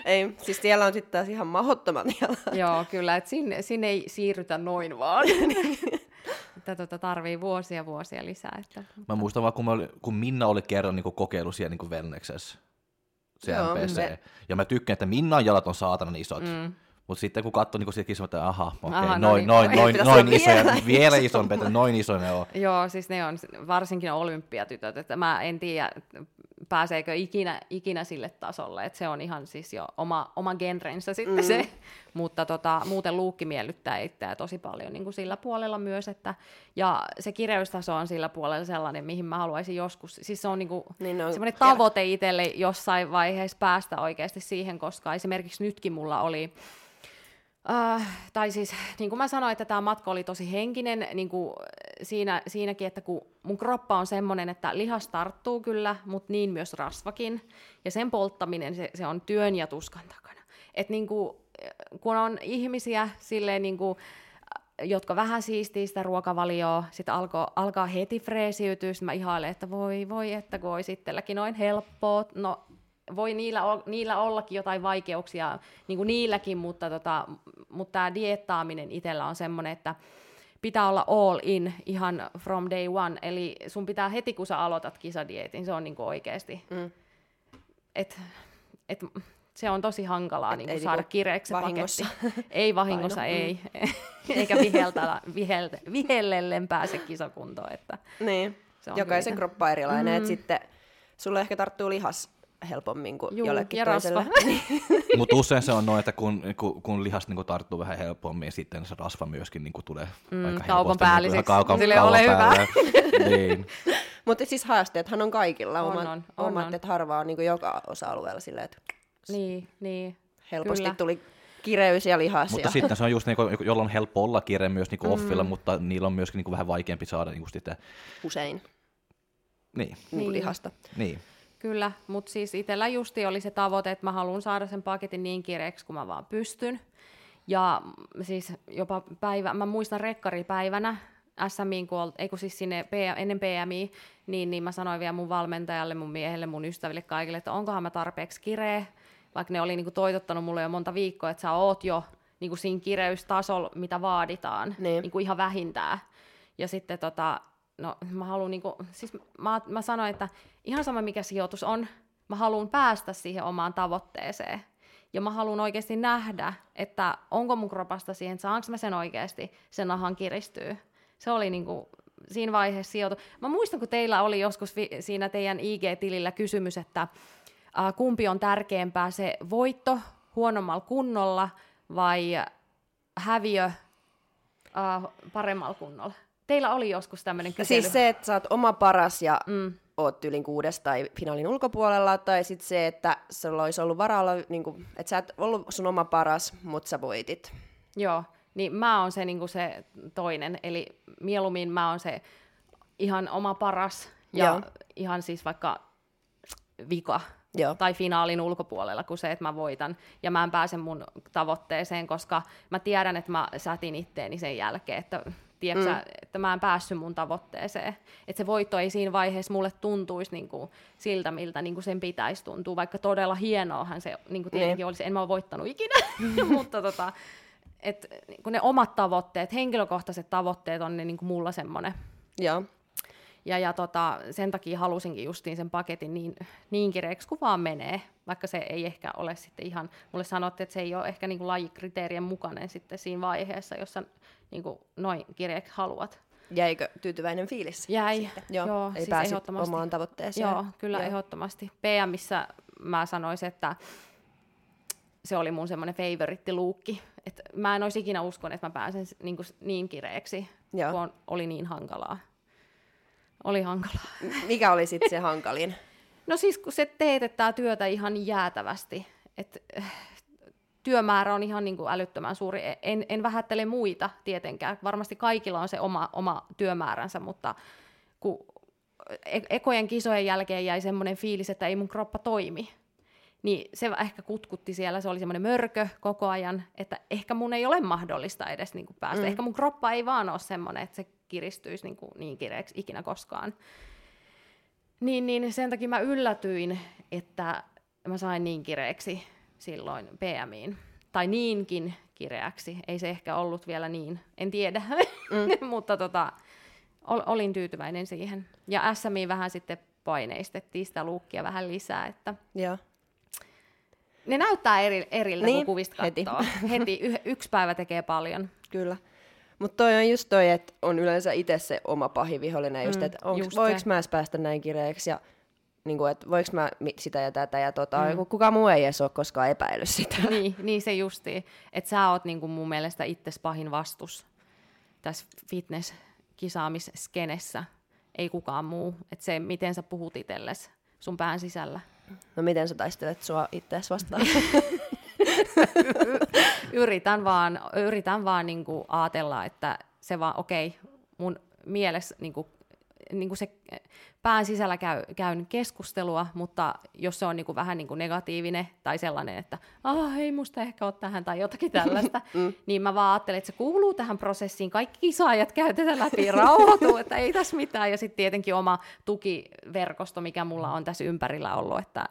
Ei, siis siellä on sitten taas ihan mahottomat jalat. Joo, kyllä, että sinne, sinne ei siirrytä noin vaan. [laughs] että tota, tarvii vuosia vuosia lisää. Että... Mä muistan vaan, kun, mä oli, kun Minna oli kerran niinku kokeillut siellä niinku Wellnexessä, se Joo, MPC. me- Ja mä tykkään, että Minnan jalat on saatanan isot. Mm. Mutta sitten kun katsoi niin sieltä kisoa, että aha, okei, Aha, okay, no noin, niin. noin, noin, noin isoja, vielä vielä isompi, että noin iso ne on. Joo, siis ne on varsinkin olympiatytöt, että mä en tiedä, pääseekö ikinä, ikinä sille tasolle, että se on ihan siis jo oma, oma genrensä sitten mm. se, [laughs] mutta tota, muuten luukki miellyttää itseä tosi paljon niin kuin sillä puolella myös, että, ja se kireystaso on sillä puolella sellainen, mihin mä haluaisin joskus, siis se on, niin kuin, Niin on- semmoinen tavoite itselle jossain vaiheessa päästä oikeasti siihen, koska esimerkiksi nytkin mulla oli, Uh, tai siis, niin kuin mä sanoin, että tämä matka oli tosi henkinen niin kuin siinä, siinäkin, että kun mun kroppa on semmoinen, että lihas tarttuu kyllä, mutta niin myös rasvakin. Ja sen polttaminen, se, se on työn ja tuskan takana. Et niin kuin, kun on ihmisiä silleen niin kuin, jotka vähän siistii sitä ruokavalioa, sitten alko, alkaa heti freesiytyä, sitten mä ihailen, että voi, voi, että olisi itselläkin noin helppoa, no voi niillä, niillä ollakin jotain vaikeuksia, niin kuin niilläkin, mutta, tota, mutta tämä diettaaminen itsellä on semmoinen, että pitää olla all in ihan from day one, eli sun pitää heti kun sä aloitat kisadietin, se on niin kuin oikeasti, Mm. et, et, se on tosi hankalaa niin ei kuin saada niinku kireeksi vahingossa paketti. [laughs] Ei vahingossa, paino, ei. [laughs] Eikä viheltä, viheltä, vihellellen pääse kisakuntoon. Että Niin. se on Jokaisen kroppa erilainen, Mm. että sitten sulle ehkä tarttuu lihas helpommin kuin Juu, jollekin ja toiselle. rasva. [laughs] Mutta usein se on noin, että kun, kun, kun lihas niin tarttuu vähän helpommin, sitten se rasva myöskin niin tulee Mm, aika kaupan päälliseksi. Niin kaupan, Silleen, kaupan ole hyvä. päälle. [laughs] niin. Mutta siis haasteethan on kaikilla On, omat, on, on, omat on. että harvaa on niin joka osa-alueella silleen, että Niin, niin. helposti Kyllä. tuli kireys ja lihas. Mutta ja... sitten se on just, niin kuin, jolla on helppo olla kiire myös niin Mm. offilla, mutta niillä on myöskin niin vähän vaikeampi saada niin sitä. usein Niin, niin. Niin. lihasta. niin. Kyllä, mutta siis itsellä justi oli se tavoite, että mä haluan saada sen paketin niin kireeksi kuin mä vaan pystyn. Ja siis jopa päivä, mä muistan rekkaripäivänä, SMIin, kun, ol- ei kun siis sinne PM, ennen PMI, niin, niin mä sanoin vielä mun valmentajalle, mun miehelle, mun ystäville kaikille, että onkohan mä tarpeeksi kireä, vaikka ne oli niinku toitottanut mulle jo monta viikkoa, että sä oot jo niinku siinä kireystasolla, mitä vaaditaan, Niin. niinku ihan vähintään. Ja sitten tota, no mä haluan niinku, siis mä, mä sanoin, että ihan sama mikä sijoitus on, mä haluan päästä siihen omaan tavoitteeseen. Ja mä haluan oikeasti nähdä, että onko mun kropasta siihen, saanko mä sen oikeasti, sen nahan kiristyy. Se oli niinku siinä vaiheessa sijoitu. Mä muistan, kun teillä oli joskus vi- siinä teidän IG-tilillä kysymys, että äh, kumpi on tärkeämpää, se voitto huonommalla kunnolla vai häviö äh, paremmalla kunnolla. Teillä oli joskus tämmöinen Ja kysely. siis se, että sä oot oma paras ja Mm. oot tyylin kuudes tai finaalin ulkopuolella, tai sitten se, että sulla olisi ollut varaa olla, niin kuin, että sä et ollut sun oma paras, mutta sä voitit. Joo, niin mä oon se, niin se toinen, eli mieluummin mä oon se ihan oma paras ja Joo. ihan siis vaikka vika Joo. tai finaalin ulkopuolella kuin se, että mä voitan ja mä en pääse mun tavoitteeseen, koska mä tiedän, että mä sätin itteeni sen jälkeen, että tiedätkö, mm. että mä en päässyt mun tavoitteeseen. Että se voitto ei siinä vaiheessa mulle tuntuisi niin kuin siltä, miltä niin kuin sen pitäisi tuntua, vaikka todella hienoahan se niin kuin tietenkin Niin. olisi. En mä ole voittanut ikinä, [laughs] mutta tota, et, niin kuin ne omat tavoitteet, henkilökohtaiset tavoitteet on ne niin kuin mulla semmoinen. Joo. Ja, ja tota, sen takia halusinkin justiin sen paketin niin, niin kireeksi kuin vaan menee, vaikka se ei ehkä ole sitten ihan, mulle sanottiin, että se ei ole ehkä niin kuin lajikriteerien mukainen sitten siinä vaiheessa, jossa niin kuin noin kireeksi haluat. Jäikö tyytyväinen fiilis? Jäi, Joo, joo, eli siis ehdottomasti. omaan tavoitteeseen. Joo, kyllä Joo. ehdottomasti. PMissä mä sanoisin, että se oli mun semmoinen favoritti-luukki. Et mä en olisi ikinä uskonut, että mä pääsen niin, kuin, niin kireeksi, Joo. kun oli niin hankalaa. Oli hankalaa. Mikä oli sitten se hankalin? [laughs] No siis kun se teetettää työtä ihan jäätävästi, että äh, työmäärä on ihan niin kuin älyttömän suuri. En, en vähättele muita tietenkään, varmasti kaikilla on se oma, oma työmääränsä, mutta kun e- ekojen kisojen jälkeen jäi semmoinen fiilis, että ei mun kroppa toimi, niin se ehkä kutkutti siellä, se oli semmoinen mörkö koko ajan, että ehkä mun ei ole mahdollista edes niin kuin päästä. Mm. Ehkä mun kroppa ei vaan ole semmoinen, että se kiristyisi niin, kuin niin kireeksi ikinä koskaan. Niin, niin sen takia mä yllätyin, että mä sain niin kireeksi silloin PMiin. Tai niinkin kireäksi. Ei se ehkä ollut vielä niin, en tiedä. Mm. [laughs] Mutta tota, ol, olin tyytyväinen siihen. Ja SMI vähän sitten paineistettiin sitä luukkia vähän lisää, että Joo. ne näyttää eri, eriltä, niin, kun kuvista heti. katsoo. [laughs] Heti. Y- yksi päivä tekee paljon. Kyllä. Mutta toi on just toi, että on yleensä itse se oma pahin vihollinen, just, Mm, että voiko mä edes päästä näin kireeksi ja niin kuin, että voiko mä sitä ja tätä ja tota, Mm. kukaan muu ei edes ole koskaan epäillyt sitä. [laughs] niin, niin se justiin. Että sä oot niinku mun mielestä itses pahin vastus tässä fitness-kisaamisskenessä. Ei kukaan muu. Että se, miten sä puhut itsellesi sun pään sisällä. No miten sä taistelet sua itseäsi vastaan? [laughs] [laughs] Yritän vaan, yritän vaan niinku ajatella, että se vaan, okei, okay, mun mielessä niinku, niinku se pään sisällä käy, käyn keskustelua, mutta jos se on niinku vähän niinku negatiivinen tai sellainen, että ah, ei musta ehkä ole tähän tai jotakin tällaista, [laughs] mm. niin mä vaan ajattelen, että se kuuluu tähän prosessiin. Kaikki kisaajat käy tätä läpi, [laughs] rauhoituu, että ei tässä mitään. Ja sitten tietenkin oma tukiverkosto, mikä mulla on tässä ympärillä ollut, että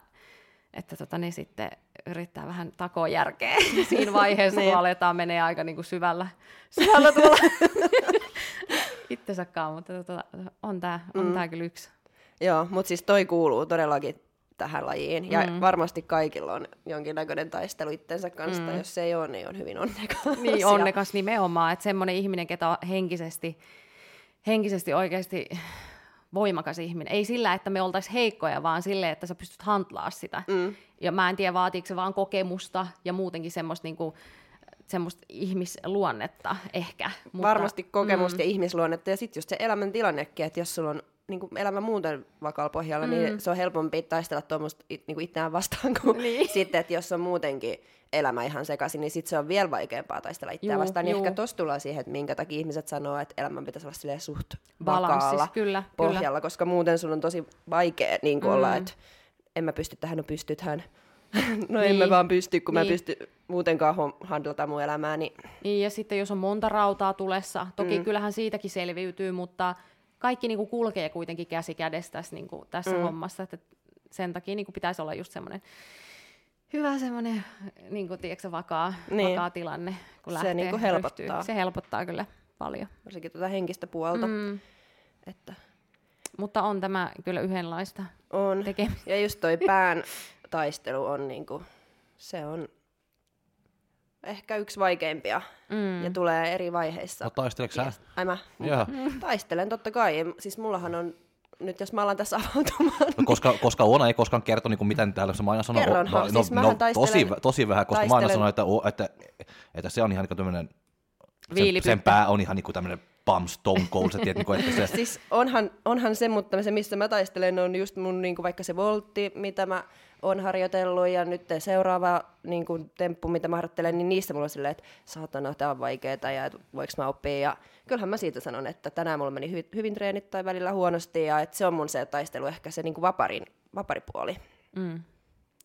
että tota, ne sitten yrittää vähän takoa järkeä [laughs] siinä vaiheessa, kun Niin. aletaan menee aika niin kuin syvällä, syvällä tuolla itsensäkaan, mutta tota, on tämä on Mm. tää kyllä yksi. Joo, mutta siis toi kuuluu todellakin tähän lajiin. Ja Mm. varmasti kaikilla on jonkinnäköinen taistelu itsensä kanssa. Mm. Jos se ei ole, niin on hyvin onnekas. Niin onnekas nimenomaan, että semmoinen ihminen, ketä henkisesti, henkisesti oikeasti voimakas ihminen. Ei sillä, että me oltaisiin heikkoja, vaan sille, että sä pystyt hantlaa sitä. Mm. Ja mä en tiedä, vaatiiko se vaan kokemusta ja muutenkin semmoista niinku, semmoista ihmisluonnetta ehkä. Mutta, Varmasti kokemusta mm. ja ihmisluonnetta. Ja sitten just se elämäntilannekin, että jos sulla on niin kuin elämä muuten vakaalla pohjalla, niin mm. niin se on helpompi taistella tuommoista niin itseään vastaan kuin [laughs] niin. [laughs] sitten, että jos on muutenkin elämä ihan sekaisin, niin sitten se on vielä vaikeampaa taistella itseään vastaan. Niin ehkä tossa tullaan siihen, että minkä takia ihmiset sanoo, että elämän pitäisi olla silleen suht vakaalla kyllä, pohjalla, kyllä. koska muuten sun on tosi vaikea niin mm. olla, että en mä pysty tähän, no pystythän. [laughs] no niin. en mä niin. vaan pysty, kun niin. mä pysty muutenkaan handlata mun elämää. Niin... niin, ja sitten jos on monta rautaa tulessa, toki mm. kyllähän siitäkin selviytyy, mutta kaikki niin kuin kulkee kuitenkin käsi kädessä tässä, niin kuin, tässä mm. hommassa, että sen takia niin kuin pitäisi olla just semmoinen hyvä semmoinen niin kuin, tiedätkö, vakaa, niin. vakaa tilanne, kun se lähtee niin kuin helpottaa. Ryhtyy. Se helpottaa kyllä paljon. Varsinkin tuota henkistä puolta. Mm. Että... Mutta on tämä kyllä yhdenlaista On. Tekemistä. Ja just toi pään [laughs] taistelu on niin kuin, se on ehkä yksi vaikeimpia mm. ja tulee eri vaiheissa. No taisteleeko sä? Ai mä? Mm. Taistelen totta kai. Siis mullahan on nyt jos mä alan tässä [laughs] avautumaan. No, koska, koska Oona ei koskaan kertonut, niin kuin miten täällä mä aina sanon, Kerronhan, no, siis no, no, tosi, tosi vähän, koska taistelen. mä aina sanon, että, että, että se on ihan niin tämmöinen, sen, sen, pää on ihan niin kuin tämmöinen pam stone cold, sä tiedät, niin kuin, että se... [laughs] siis onhan, onhan se, mutta se, missä mä taistelen, on just mun niin kuin vaikka se voltti, mitä mä on harjoitellut ja nyt seuraava niin kuin, temppu, mitä mä harjoittelen, niin niissä mulla on silleen, että saatana, tämä on vaikeaa ja voiko mä oppia. Ja kyllähän mä siitä sanon, että tänään mulla meni hyvin, hyvin treenit tai välillä huonosti ja että se on mun se taistelu ehkä se niin kuin vaparin, vaparipuoli. Mm.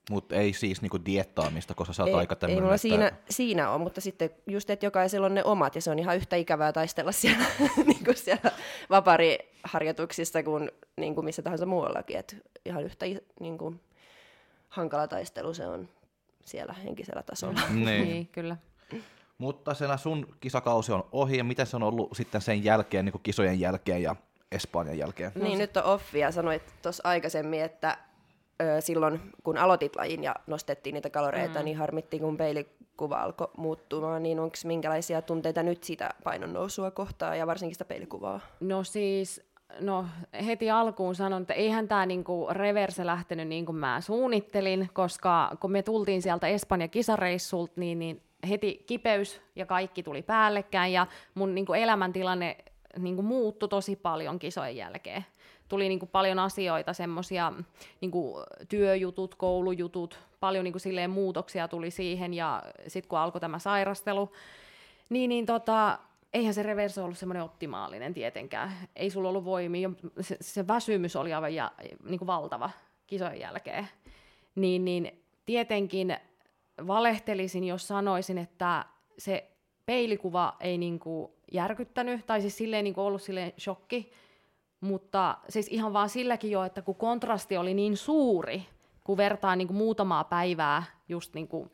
Mutta ei siis niinku diettaamista, koska sä oot ei, aika tämmöinen. Ei mulla että... siinä, siinä on, mutta sitten just, että jokaisella on ne omat, ja se on ihan yhtä ikävää taistella siellä, [laughs] niinku siellä vapariharjoituksissa kuin, niin kuin missä tahansa muuallakin. Et ihan yhtä niin kuin, hankala taistelu se on siellä henkisellä tasolla. niin. niin, kyllä. Mutta sen sun kisakausi on ohi, ja miten se on ollut sitten sen jälkeen, niin kuin kisojen jälkeen ja Espanjan jälkeen? Niin, nyt on offi, ja sanoit tuossa aikaisemmin, että ö, silloin kun aloitit lajin ja nostettiin niitä kaloreita, mm. niin harmittiin, kun peilikuva alkoi muuttumaan, niin onko minkälaisia tunteita nyt sitä painon nousua kohtaa, ja varsinkin sitä peilikuvaa? No siis no heti alkuun sanon, että eihän tämä niinku reverse lähtenyt niin kuin mä suunnittelin, koska kun me tultiin sieltä Espanja kisareissulta, niin, niin heti kipeys ja kaikki tuli päällekkäin ja mun niinku elämäntilanne niinku muuttui tosi paljon kisojen jälkeen. Tuli niinku paljon asioita, semmoisia niinku työjutut, koulujutut, paljon niinku silleen muutoksia tuli siihen ja sitten kun alkoi tämä sairastelu, niin, niin tota, eihän se reverso ollut semmoinen optimaalinen tietenkään. Ei sulla ollut voimia, se, se väsymys oli aivan ja, niin kuin valtava kisojen jälkeen. Niin, niin tietenkin valehtelisin, jos sanoisin, että se peilikuva ei niin kuin järkyttänyt, tai siis silleen niin kuin ollut silleen shokki, mutta siis ihan vaan silläkin jo, että kun kontrasti oli niin suuri, kun vertaa niin kuin muutamaa päivää just niin kuin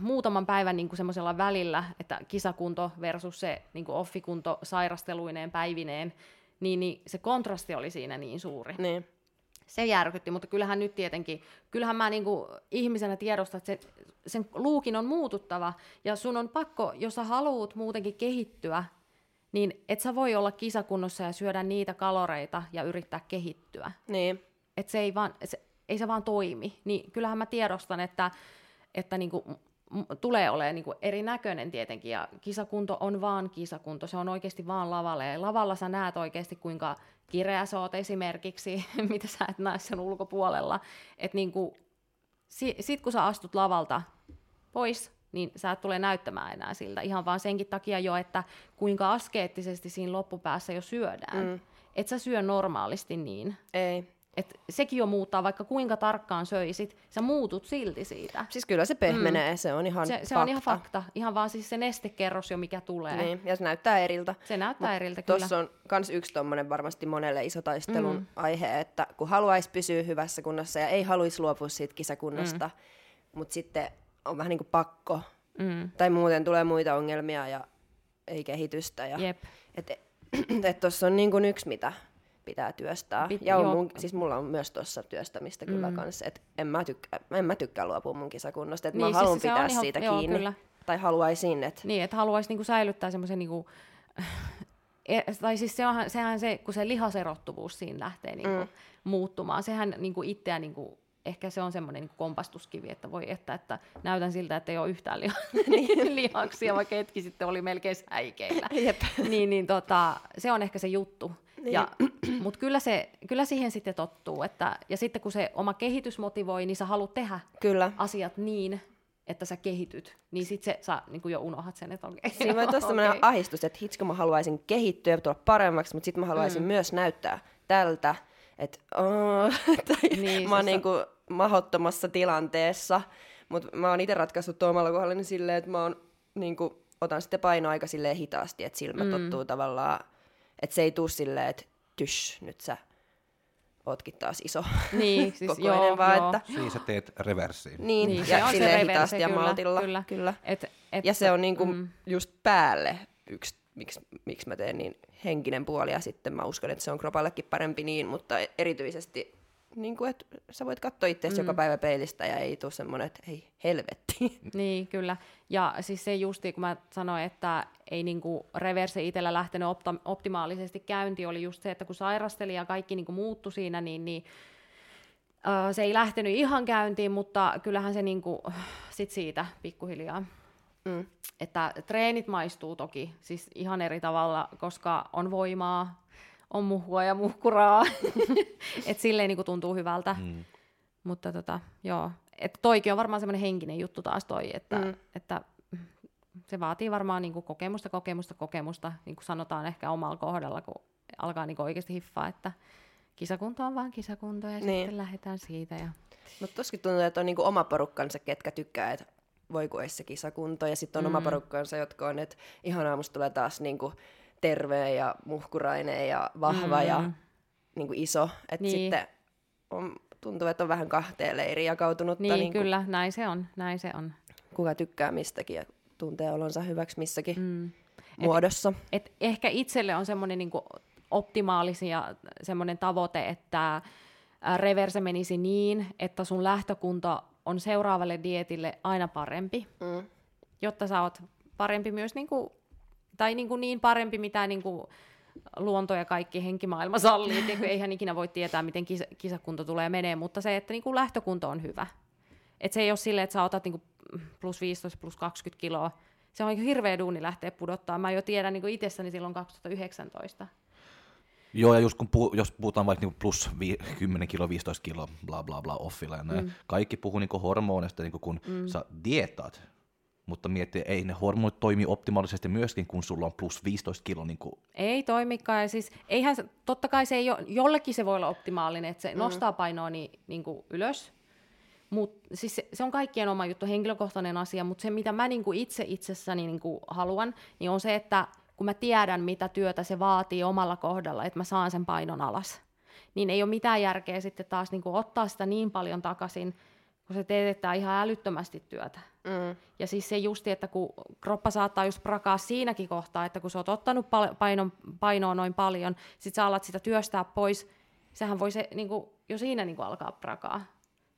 muutaman päivän niin kuin semmoisella välillä, että kisakunto versus se niin kuin offikunto sairasteluineen päivineen, niin, niin se kontrasti oli siinä niin suuri. Niin. Se järkytti, mutta kyllähän nyt tietenkin, kyllähän mä niin kuin ihmisenä tiedostan, että se, sen luukin on muututtava, ja sun on pakko, jos sä haluut muutenkin kehittyä, niin et sä voi olla kisakunnossa ja syödä niitä kaloreita ja yrittää kehittyä. Niin. Et se ei vaan, se, ei se vaan toimi. Niin kyllähän mä tiedostan, että että niin kuin, tulee olemaan niin kuin erinäköinen tietenkin, ja kisakunto on vaan kisakunto, se on oikeasti vaan lavalle, ja lavalla sä näet oikeasti, kuinka kireä sä oot esimerkiksi, [laughs] mitä sä et näe sen ulkopuolella, että niin kuin, si- sit kun sä astut lavalta pois, niin sä et tule näyttämään enää siltä, ihan vaan senkin takia jo, että kuinka askeettisesti siinä loppupäässä jo syödään. Mm. Et sä syö normaalisti niin. Ei. Et sekin jo muuttaa, vaikka kuinka tarkkaan söisit, sä muutut silti siitä. Siis kyllä se pehmenee, mm. se on ihan se, fakta. se on ihan fakta. Ihan vaan siis se nestekerros jo, mikä tulee. Niin, ja se näyttää eriltä. Se näyttää Mut eriltä, kyllä. Tuossa on myös yksi tommonen varmasti monelle iso taistelun mm. aihe, että kun haluaisi pysyä hyvässä kunnossa ja ei haluaisi luopua siitä kisakunnosta, mm. mutta sitten on vähän niin kuin pakko. Mm. Tai muuten tulee muita ongelmia ja ei kehitystä. Ja, Jep. et, [clears throat] et tuossa on niin kuin yksi, mitä pitää työstää. Pit, ja on mun, siis mulla on myös tuossa työstämistä mm. kyllä kanssa, että en mä, tykkää, en mä tykkää luopua mun kisakunnosta, että niin, mä haluan siis pitää ihan, siitä joo, kiinni. Kyllä. Tai haluaisin, että... Niin, että haluaisin niinku säilyttää semmoisen niinku, [laughs] e, tai siis se onhan, sehän se, kun se lihaserottuvuus siinä lähtee niin kuin, mm. muuttumaan, sehän niin kuin itseä niin kuin, ehkä se on semmoinen niin kompastuskivi, että voi että, että näytän siltä, että ei ole yhtään liha- [laughs] [laughs] niin. lihaksia, vaikka hetki sitten oli melkein säikeillä. Jep. niin, niin tota, se on ehkä se juttu. Niin. Ja, [clears throat] Mutta kyllä, se, kyllä siihen sitten tottuu. Että, ja sitten kun se oma kehitys motivoi, niin sä haluat tehdä Kyllä. asiat niin, että sä kehityt. Niin sit se, sä niin jo unohdat sen, että okei. Siinä voi [laughs] tuosta okay. okay. ahistus, että hitsko mä haluaisin kehittyä ja tulla paremmaksi, mutta sitten mä haluaisin mm. myös näyttää tältä, että [laughs] oh, niin, mä oon niinku mahottomassa tilanteessa. Mutta mä oon itse ratkaissut tuo omalla kohdallani silleen, että mä oon, niinku, otan sitten painoa aika silleen hitaasti, että silmät mm. tottuu tavallaan, että se ei tuu silleen, että tysh, nyt sä ootkin taas iso niin, siis [laughs] kokoinen, joo, vaan joo. että... Siis sä teet reversiin. Niin, niin ja silleen hitaasti ja maltilla. Kyllä. kyllä. Et, et, ja se on niinku mm. just päälle yksi, miksi, miksi mä teen niin henkinen puoli, ja sitten mä uskon, että se on kropallekin parempi niin, mutta erityisesti niin kuin, että sä voit katsoa itse mm. joka päivä peilistä ja ei tule semmoinen, että ei helvetti. Niin, kyllä. Ja siis se justi, kun mä sanoin, että ei niin kuin reverse itsellä lähtenyt opta- optimaalisesti käynti, oli just se, että kun sairasteli ja kaikki niin kuin muuttui siinä, niin, niin uh, se ei lähtenyt ihan käyntiin, mutta kyllähän se niin kuin, sit siitä pikkuhiljaa. Mm. Että treenit maistuu toki, siis ihan eri tavalla, koska on voimaa, on muhua ja muhkuraa. [laughs] että silleen niin tuntuu hyvältä. Mm. Mutta tota, joo. Et toikin on varmaan semmoinen henkinen juttu taas toi, että, mm. että se vaatii varmaan niin kokemusta, kokemusta, kokemusta, niin kuin sanotaan ehkä omalla kohdalla, kun alkaa niin oikeasti hiffaa, että kisakunto on vaan kisakunto ja niin. sitten lähdetään siitä. Ja... Mutta toskin tuntuu, että on niin oma porukkansa, ketkä tykkää, että voi kun se kisakunto, ja sitten on mm. oma porukkansa, jotka on, että ihan aamusta tulee taas niin kuin terve ja muhkurainen ja vahva mm. ja niin kuin iso. Että niin. sitten on, tuntuu, että on vähän kahteen leiriin jakautunut. Niin, niin kuin, kyllä, näin se on, näin se on. Kuka tykkää mistäkin ja tuntee olonsa hyväksi missäkin mm. muodossa. Et, et ehkä itselle on semmoinen niin optimaalisia semmoinen tavoite, että reverse menisi niin, että sun lähtökunta on seuraavalle dietille aina parempi, mm. jotta sä oot parempi myös niin kuin tai niin, kuin niin parempi, mitä niin kuin luonto ja kaikki henkimaailma sallii. Eikä eihän ikinä voi tietää, miten kisa, kisakunto tulee menee, mutta se, että niin kuin lähtökunto on hyvä. Et se ei ole silleen, että sä otat niin kuin plus 15, plus 20 kiloa. Se on hirveä duuni lähteä pudottaa. Mä jo tiedän niin itsessäni silloin 2019. Joo, ja just kun puh- jos puhutaan vaikka niinku plus vi- 10 kilo, 15 kilo, bla bla bla, offilla ja näin, mm. kaikki puhuu niinku hormoneista, niinku kun mm. sä dietaat, mutta miettii, ei ne hormonit toimi optimaalisesti myöskin, kun sulla on plus 15 kilo. Niin kuin... Ei toimikaan, siis eihän, totta kai se ei ole, jollekin se voi olla optimaalinen, että se mm. nostaa painoa niin, niin kuin ylös, Mut, siis se, se on kaikkien oma juttu, henkilökohtainen asia, mutta se mitä mä niin kuin itse itsessäni niin kuin haluan, niin on se, että kun mä tiedän, mitä työtä se vaatii omalla kohdalla, että mä saan sen painon alas, niin ei ole mitään järkeä sitten taas niin kuin ottaa sitä niin paljon takaisin, kun se teetetään ihan älyttömästi työtä. Mm. Ja siis se justi, että kun kroppa saattaa just prakaa siinäkin kohtaa, että kun sä oot ottanut pal- painon, painoa noin paljon, sit sä alat sitä työstää pois, sehän voi se niin kuin, jo siinä niin kuin alkaa prakaa.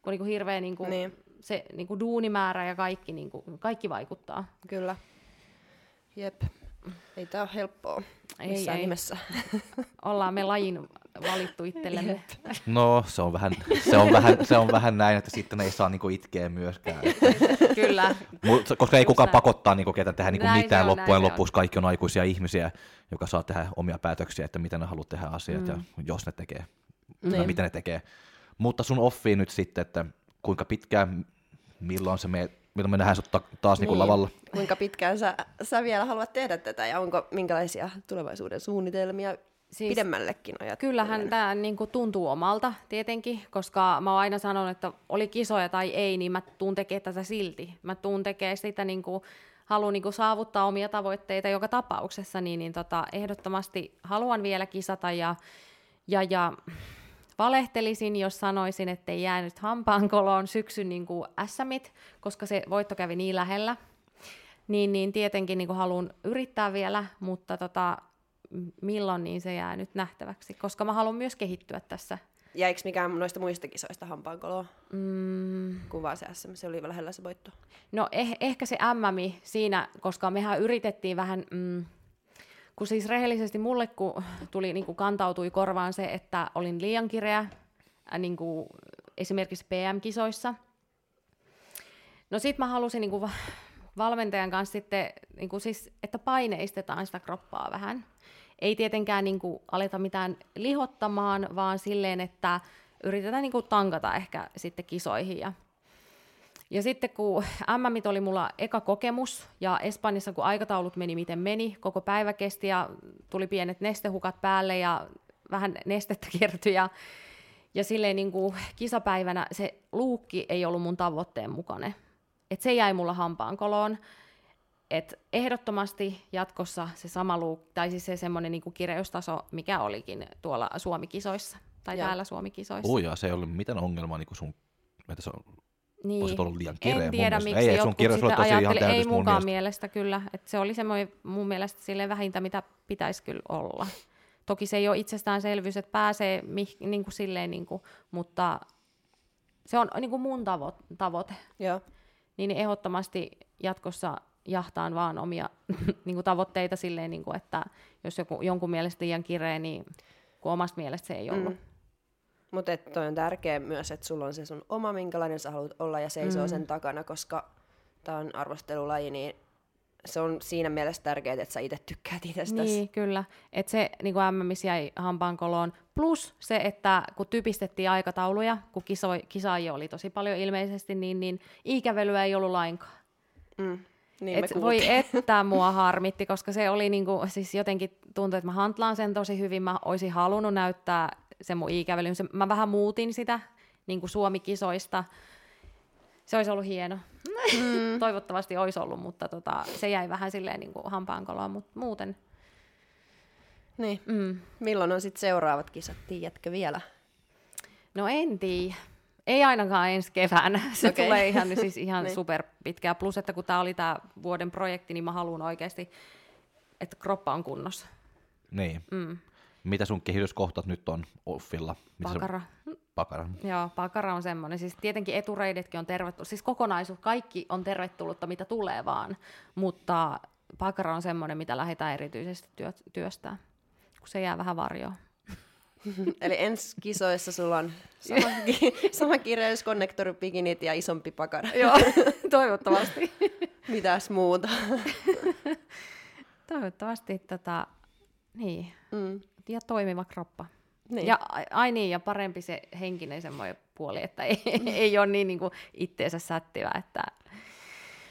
Kun niin kuin hirveä niin kuin, niin. se niin kuin duunimäärä ja kaikki, niin kuin, kaikki vaikuttaa. Kyllä. Jep. Ei tää ole helppoa missään ei, nimessä. [laughs] Ollaan me lajin valittu itsellemme. No, se on vähän, se on vähän, se on vähän näin, että sitten ei saa niinku itkeä myöskään. [laughs] Kyllä. Mut, koska ei kukaan pakottaa niinku ketä tehdä niinku mitään on, loppujen lopuksi. Kaikki on aikuisia ihmisiä, joka saa tehdä omia päätöksiä, että miten ne haluaa tehdä asiat mm. ja jos ne tekee, niin. mitä ne tekee. Mutta sun offiin nyt sitten, että kuinka pitkään, milloin se me, milloin me nähdään sut ta- taas niinku niin. lavalla? Kuinka pitkään sä, sä vielä haluat tehdä tätä ja onko minkälaisia tulevaisuuden suunnitelmia siis, pidemmällekin ajat. Kyllähän tämä niin kuin, tuntuu omalta tietenkin, koska mä oon aina sanonut, että oli kisoja tai ei, niin mä tuun tekemään tätä silti. Mä tuun tekemään sitä, niin kuin, haluan niin kuin, saavuttaa omia tavoitteita joka tapauksessa, niin, niin tota, ehdottomasti haluan vielä kisata ja, ja, ja valehtelisin, jos sanoisin, että ei jäänyt hampaankoloon syksyn niin kuin SMit, koska se voitto kävi niin lähellä. Niin, niin tietenkin niin kuin haluan yrittää vielä, mutta tota, milloin, niin se jää nyt nähtäväksi, koska mä haluan myös kehittyä tässä. Jäikö mikään noista muista kisoista hampaankoloa? Mm. Kuvaa se SM, se oli lähellä se voitto. No eh, ehkä se MM siinä, koska mehän yritettiin vähän, mm, kun siis rehellisesti mulle kun tuli, niin kuin kantautui korvaan se, että olin liian kireä äh, niin kuin esimerkiksi PM-kisoissa. No sit mä halusin niin kuin va- valmentajan kanssa sitten, niin kuin siis, että paineistetaan sitä kroppaa vähän. Ei tietenkään niin kuin aleta mitään lihottamaan, vaan silleen, että yritetään niin kuin tankata ehkä sitten kisoihin. Ja, ja sitten kun MM oli mulla eka kokemus, ja Espanjassa kun aikataulut meni miten meni, koko päivä kesti ja tuli pienet nestehukat päälle ja vähän nestettä [laughs] kertyi ja, ja silleen niin kuin kisapäivänä se luukki ei ollut mun tavoitteen mukainen. Et se jäi mulla hampaan koloon. Et ehdottomasti jatkossa se sama luuk, tai siis se semmoinen niin kireystaso, mikä olikin tuolla Suomikisoissa, tai Joo. täällä Suomikisoissa. Ui, ja se ei ollut mitään ongelmaa niin kuin sun, että se on, Niin. olisit ollut liian kireä En mun tiedä, mielestä. miksi Ei, jotkut tosi ihan ajatteli, ei täydellistä mun munkaan mielestä. mielestä kyllä. Että se oli semmoinen mun mielestä silleen vähintä, mitä pitäisi kyllä olla. Toki se ei ole itsestäänselvyys, että pääsee mih, niin kuin silleen, niin kuin, mutta se on niin kuin mun tavo- tavoite. Joo. Niin ehdottomasti jatkossa jahtaan vaan omia [laughs] niin kuin tavoitteita silleen, niin kuin, että jos joku, jonkun mielestä liian kireä, niin kun omasta mielestä se ei ollut. Mm. Mutta toi on tärkeä myös, että sulla on se sun oma, minkälainen sä haluat olla ja seisoo mm. sen takana, koska tämä on arvostelulaji, niin se on siinä mielessä tärkeää, että sä itse tykkäät itsestäsi. Niin, kyllä. Et se niin kuin MMissä jäi hampaankoloon. Plus se, että kun typistettiin aikatauluja, kun kisoi, kisaajia oli tosi paljon ilmeisesti, niin, niin ikävelyä ei ollut lainkaan. Mm. Niin Et voi [laughs] että mua harmitti, koska se oli niinku, siis jotenkin tuntui, että mä hantlaan sen tosi hyvin. Mä olisin halunnut näyttää sen mun ikävelyn. Se, mä vähän muutin sitä niin kuin Suomi-kisoista. Se olisi ollut hieno. Mm. [laughs] Toivottavasti olisi ollut, mutta tota, se jäi vähän silleen niin kuin hampaankoloon, mutta muuten. Niin. Mm. Milloin on sitten seuraavat kisat, tiedätkö vielä? No en tiedä. Ei ainakaan ensi keväänä. [laughs] Se okay. tulee ihan, siis ihan [laughs] Niin. super pitkää. Plus, että kun tämä oli tämä vuoden projekti, niin mä haluan oikeasti, että kroppa on kunnossa. Niin. Mm. Mitä sun kehityskohtat nyt on offilla? Mitä Pakara. Se, pakara. Joo, pakara on semmoinen. Siis tietenkin etureidetkin on tervetullut. Siis kokonaisuus, kaikki on tervetullutta, mitä tulee vaan. Mutta pakara on semmoinen, mitä lähdetään erityisesti työ, työstää, kun se jää vähän varjoon. [laughs] Eli ensi kisoissa sulla on [laughs] sama, ki- sama kireys, konnektoripikinit ja isompi pakara. [laughs] Joo, toivottavasti. Mitäs muuta? toivottavasti tota, niin, Mm. Ja toimiva kroppa. Niin. Ja ai- niin, ja parempi se henkinen semmoinen puoli, että ei, [laughs] ei ole niin, niin kuin itteensä sättivä, että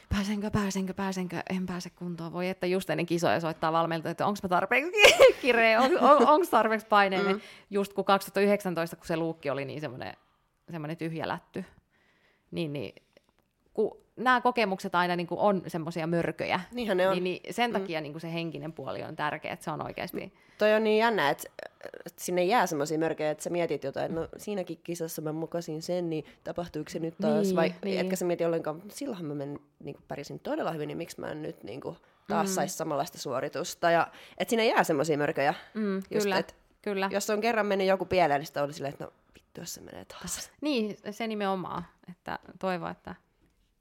pääsenkö, pääsenkö, pääsenkö, en pääse kuntoon. Voi että just ennen kisoja soittaa valmentaja, että onko mä tarpeeksi [laughs] kireä, on, on, onko tarpeeksi paineinen. Mm. Just kun 2019, kun se luukki oli niin semmoinen, semmoinen tyhjä lätty, niin, niin kun nämä kokemukset aina niin kuin on semmoisia mörköjä, Niinhän ne on. niin, niin sen takia niin kuin se henkinen puoli on tärkeä, että se on oikeasti... Toi on niin jännä, että, sinne jää semmoisia mörkejä, että sä mietit jotain, että no siinäkin kisassa mä mukasin sen, niin tapahtuuko se nyt taas, Niin, vai niin. etkä sä mieti ollenkaan, silloinhan mä men, niin pärjäsin todella hyvin, niin miksi mä en nyt niin kuin, taas mm. saisi samanlaista suoritusta, ja että sinne jää semmoisia mörköjä. Mm, Just, kyllä, et kyllä. Jos on kerran mennyt joku pieleen, niin sitä oli silleen, että no vittu, jos se menee taas. Niin, se nimenomaan, että toivo, että,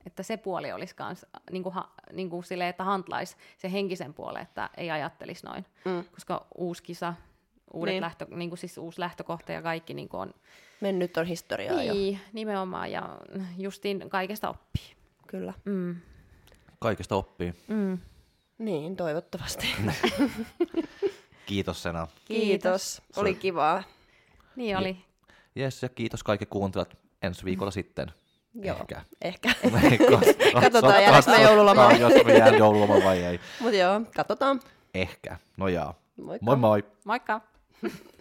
että se puoli olisi kans, niin kuin, niin kuin silleen, että hantlaisi se henkisen puolen, että ei ajattelisi noin. Mm. Koska uusi kisa, uudet Niin. lähtö, niin kuin siis uusi lähtökohta ja kaikki niin kuin on. Mennyt on historiaa jo. Niin, nimenomaan ja justiin kaikesta oppii. Kyllä. Mm. Kaikesta oppii. Mm. Niin, toivottavasti. [laughs] Kiitos Sena. Kiitos. Oli kivaa. Niin oli. Jes, ja kiitos kaikki kuuntelijat ensi viikolla sitten. Joo. Ehkä. Ehkä. [laughs] [laughs] Katsotaan, jäädäänkö mä joululomalle. Jos mä jään joululomalle vai ei. Mutta joo, katsotaan. Ehkä. No jaa. Moikka. Moi moi. Moikka! [laughs]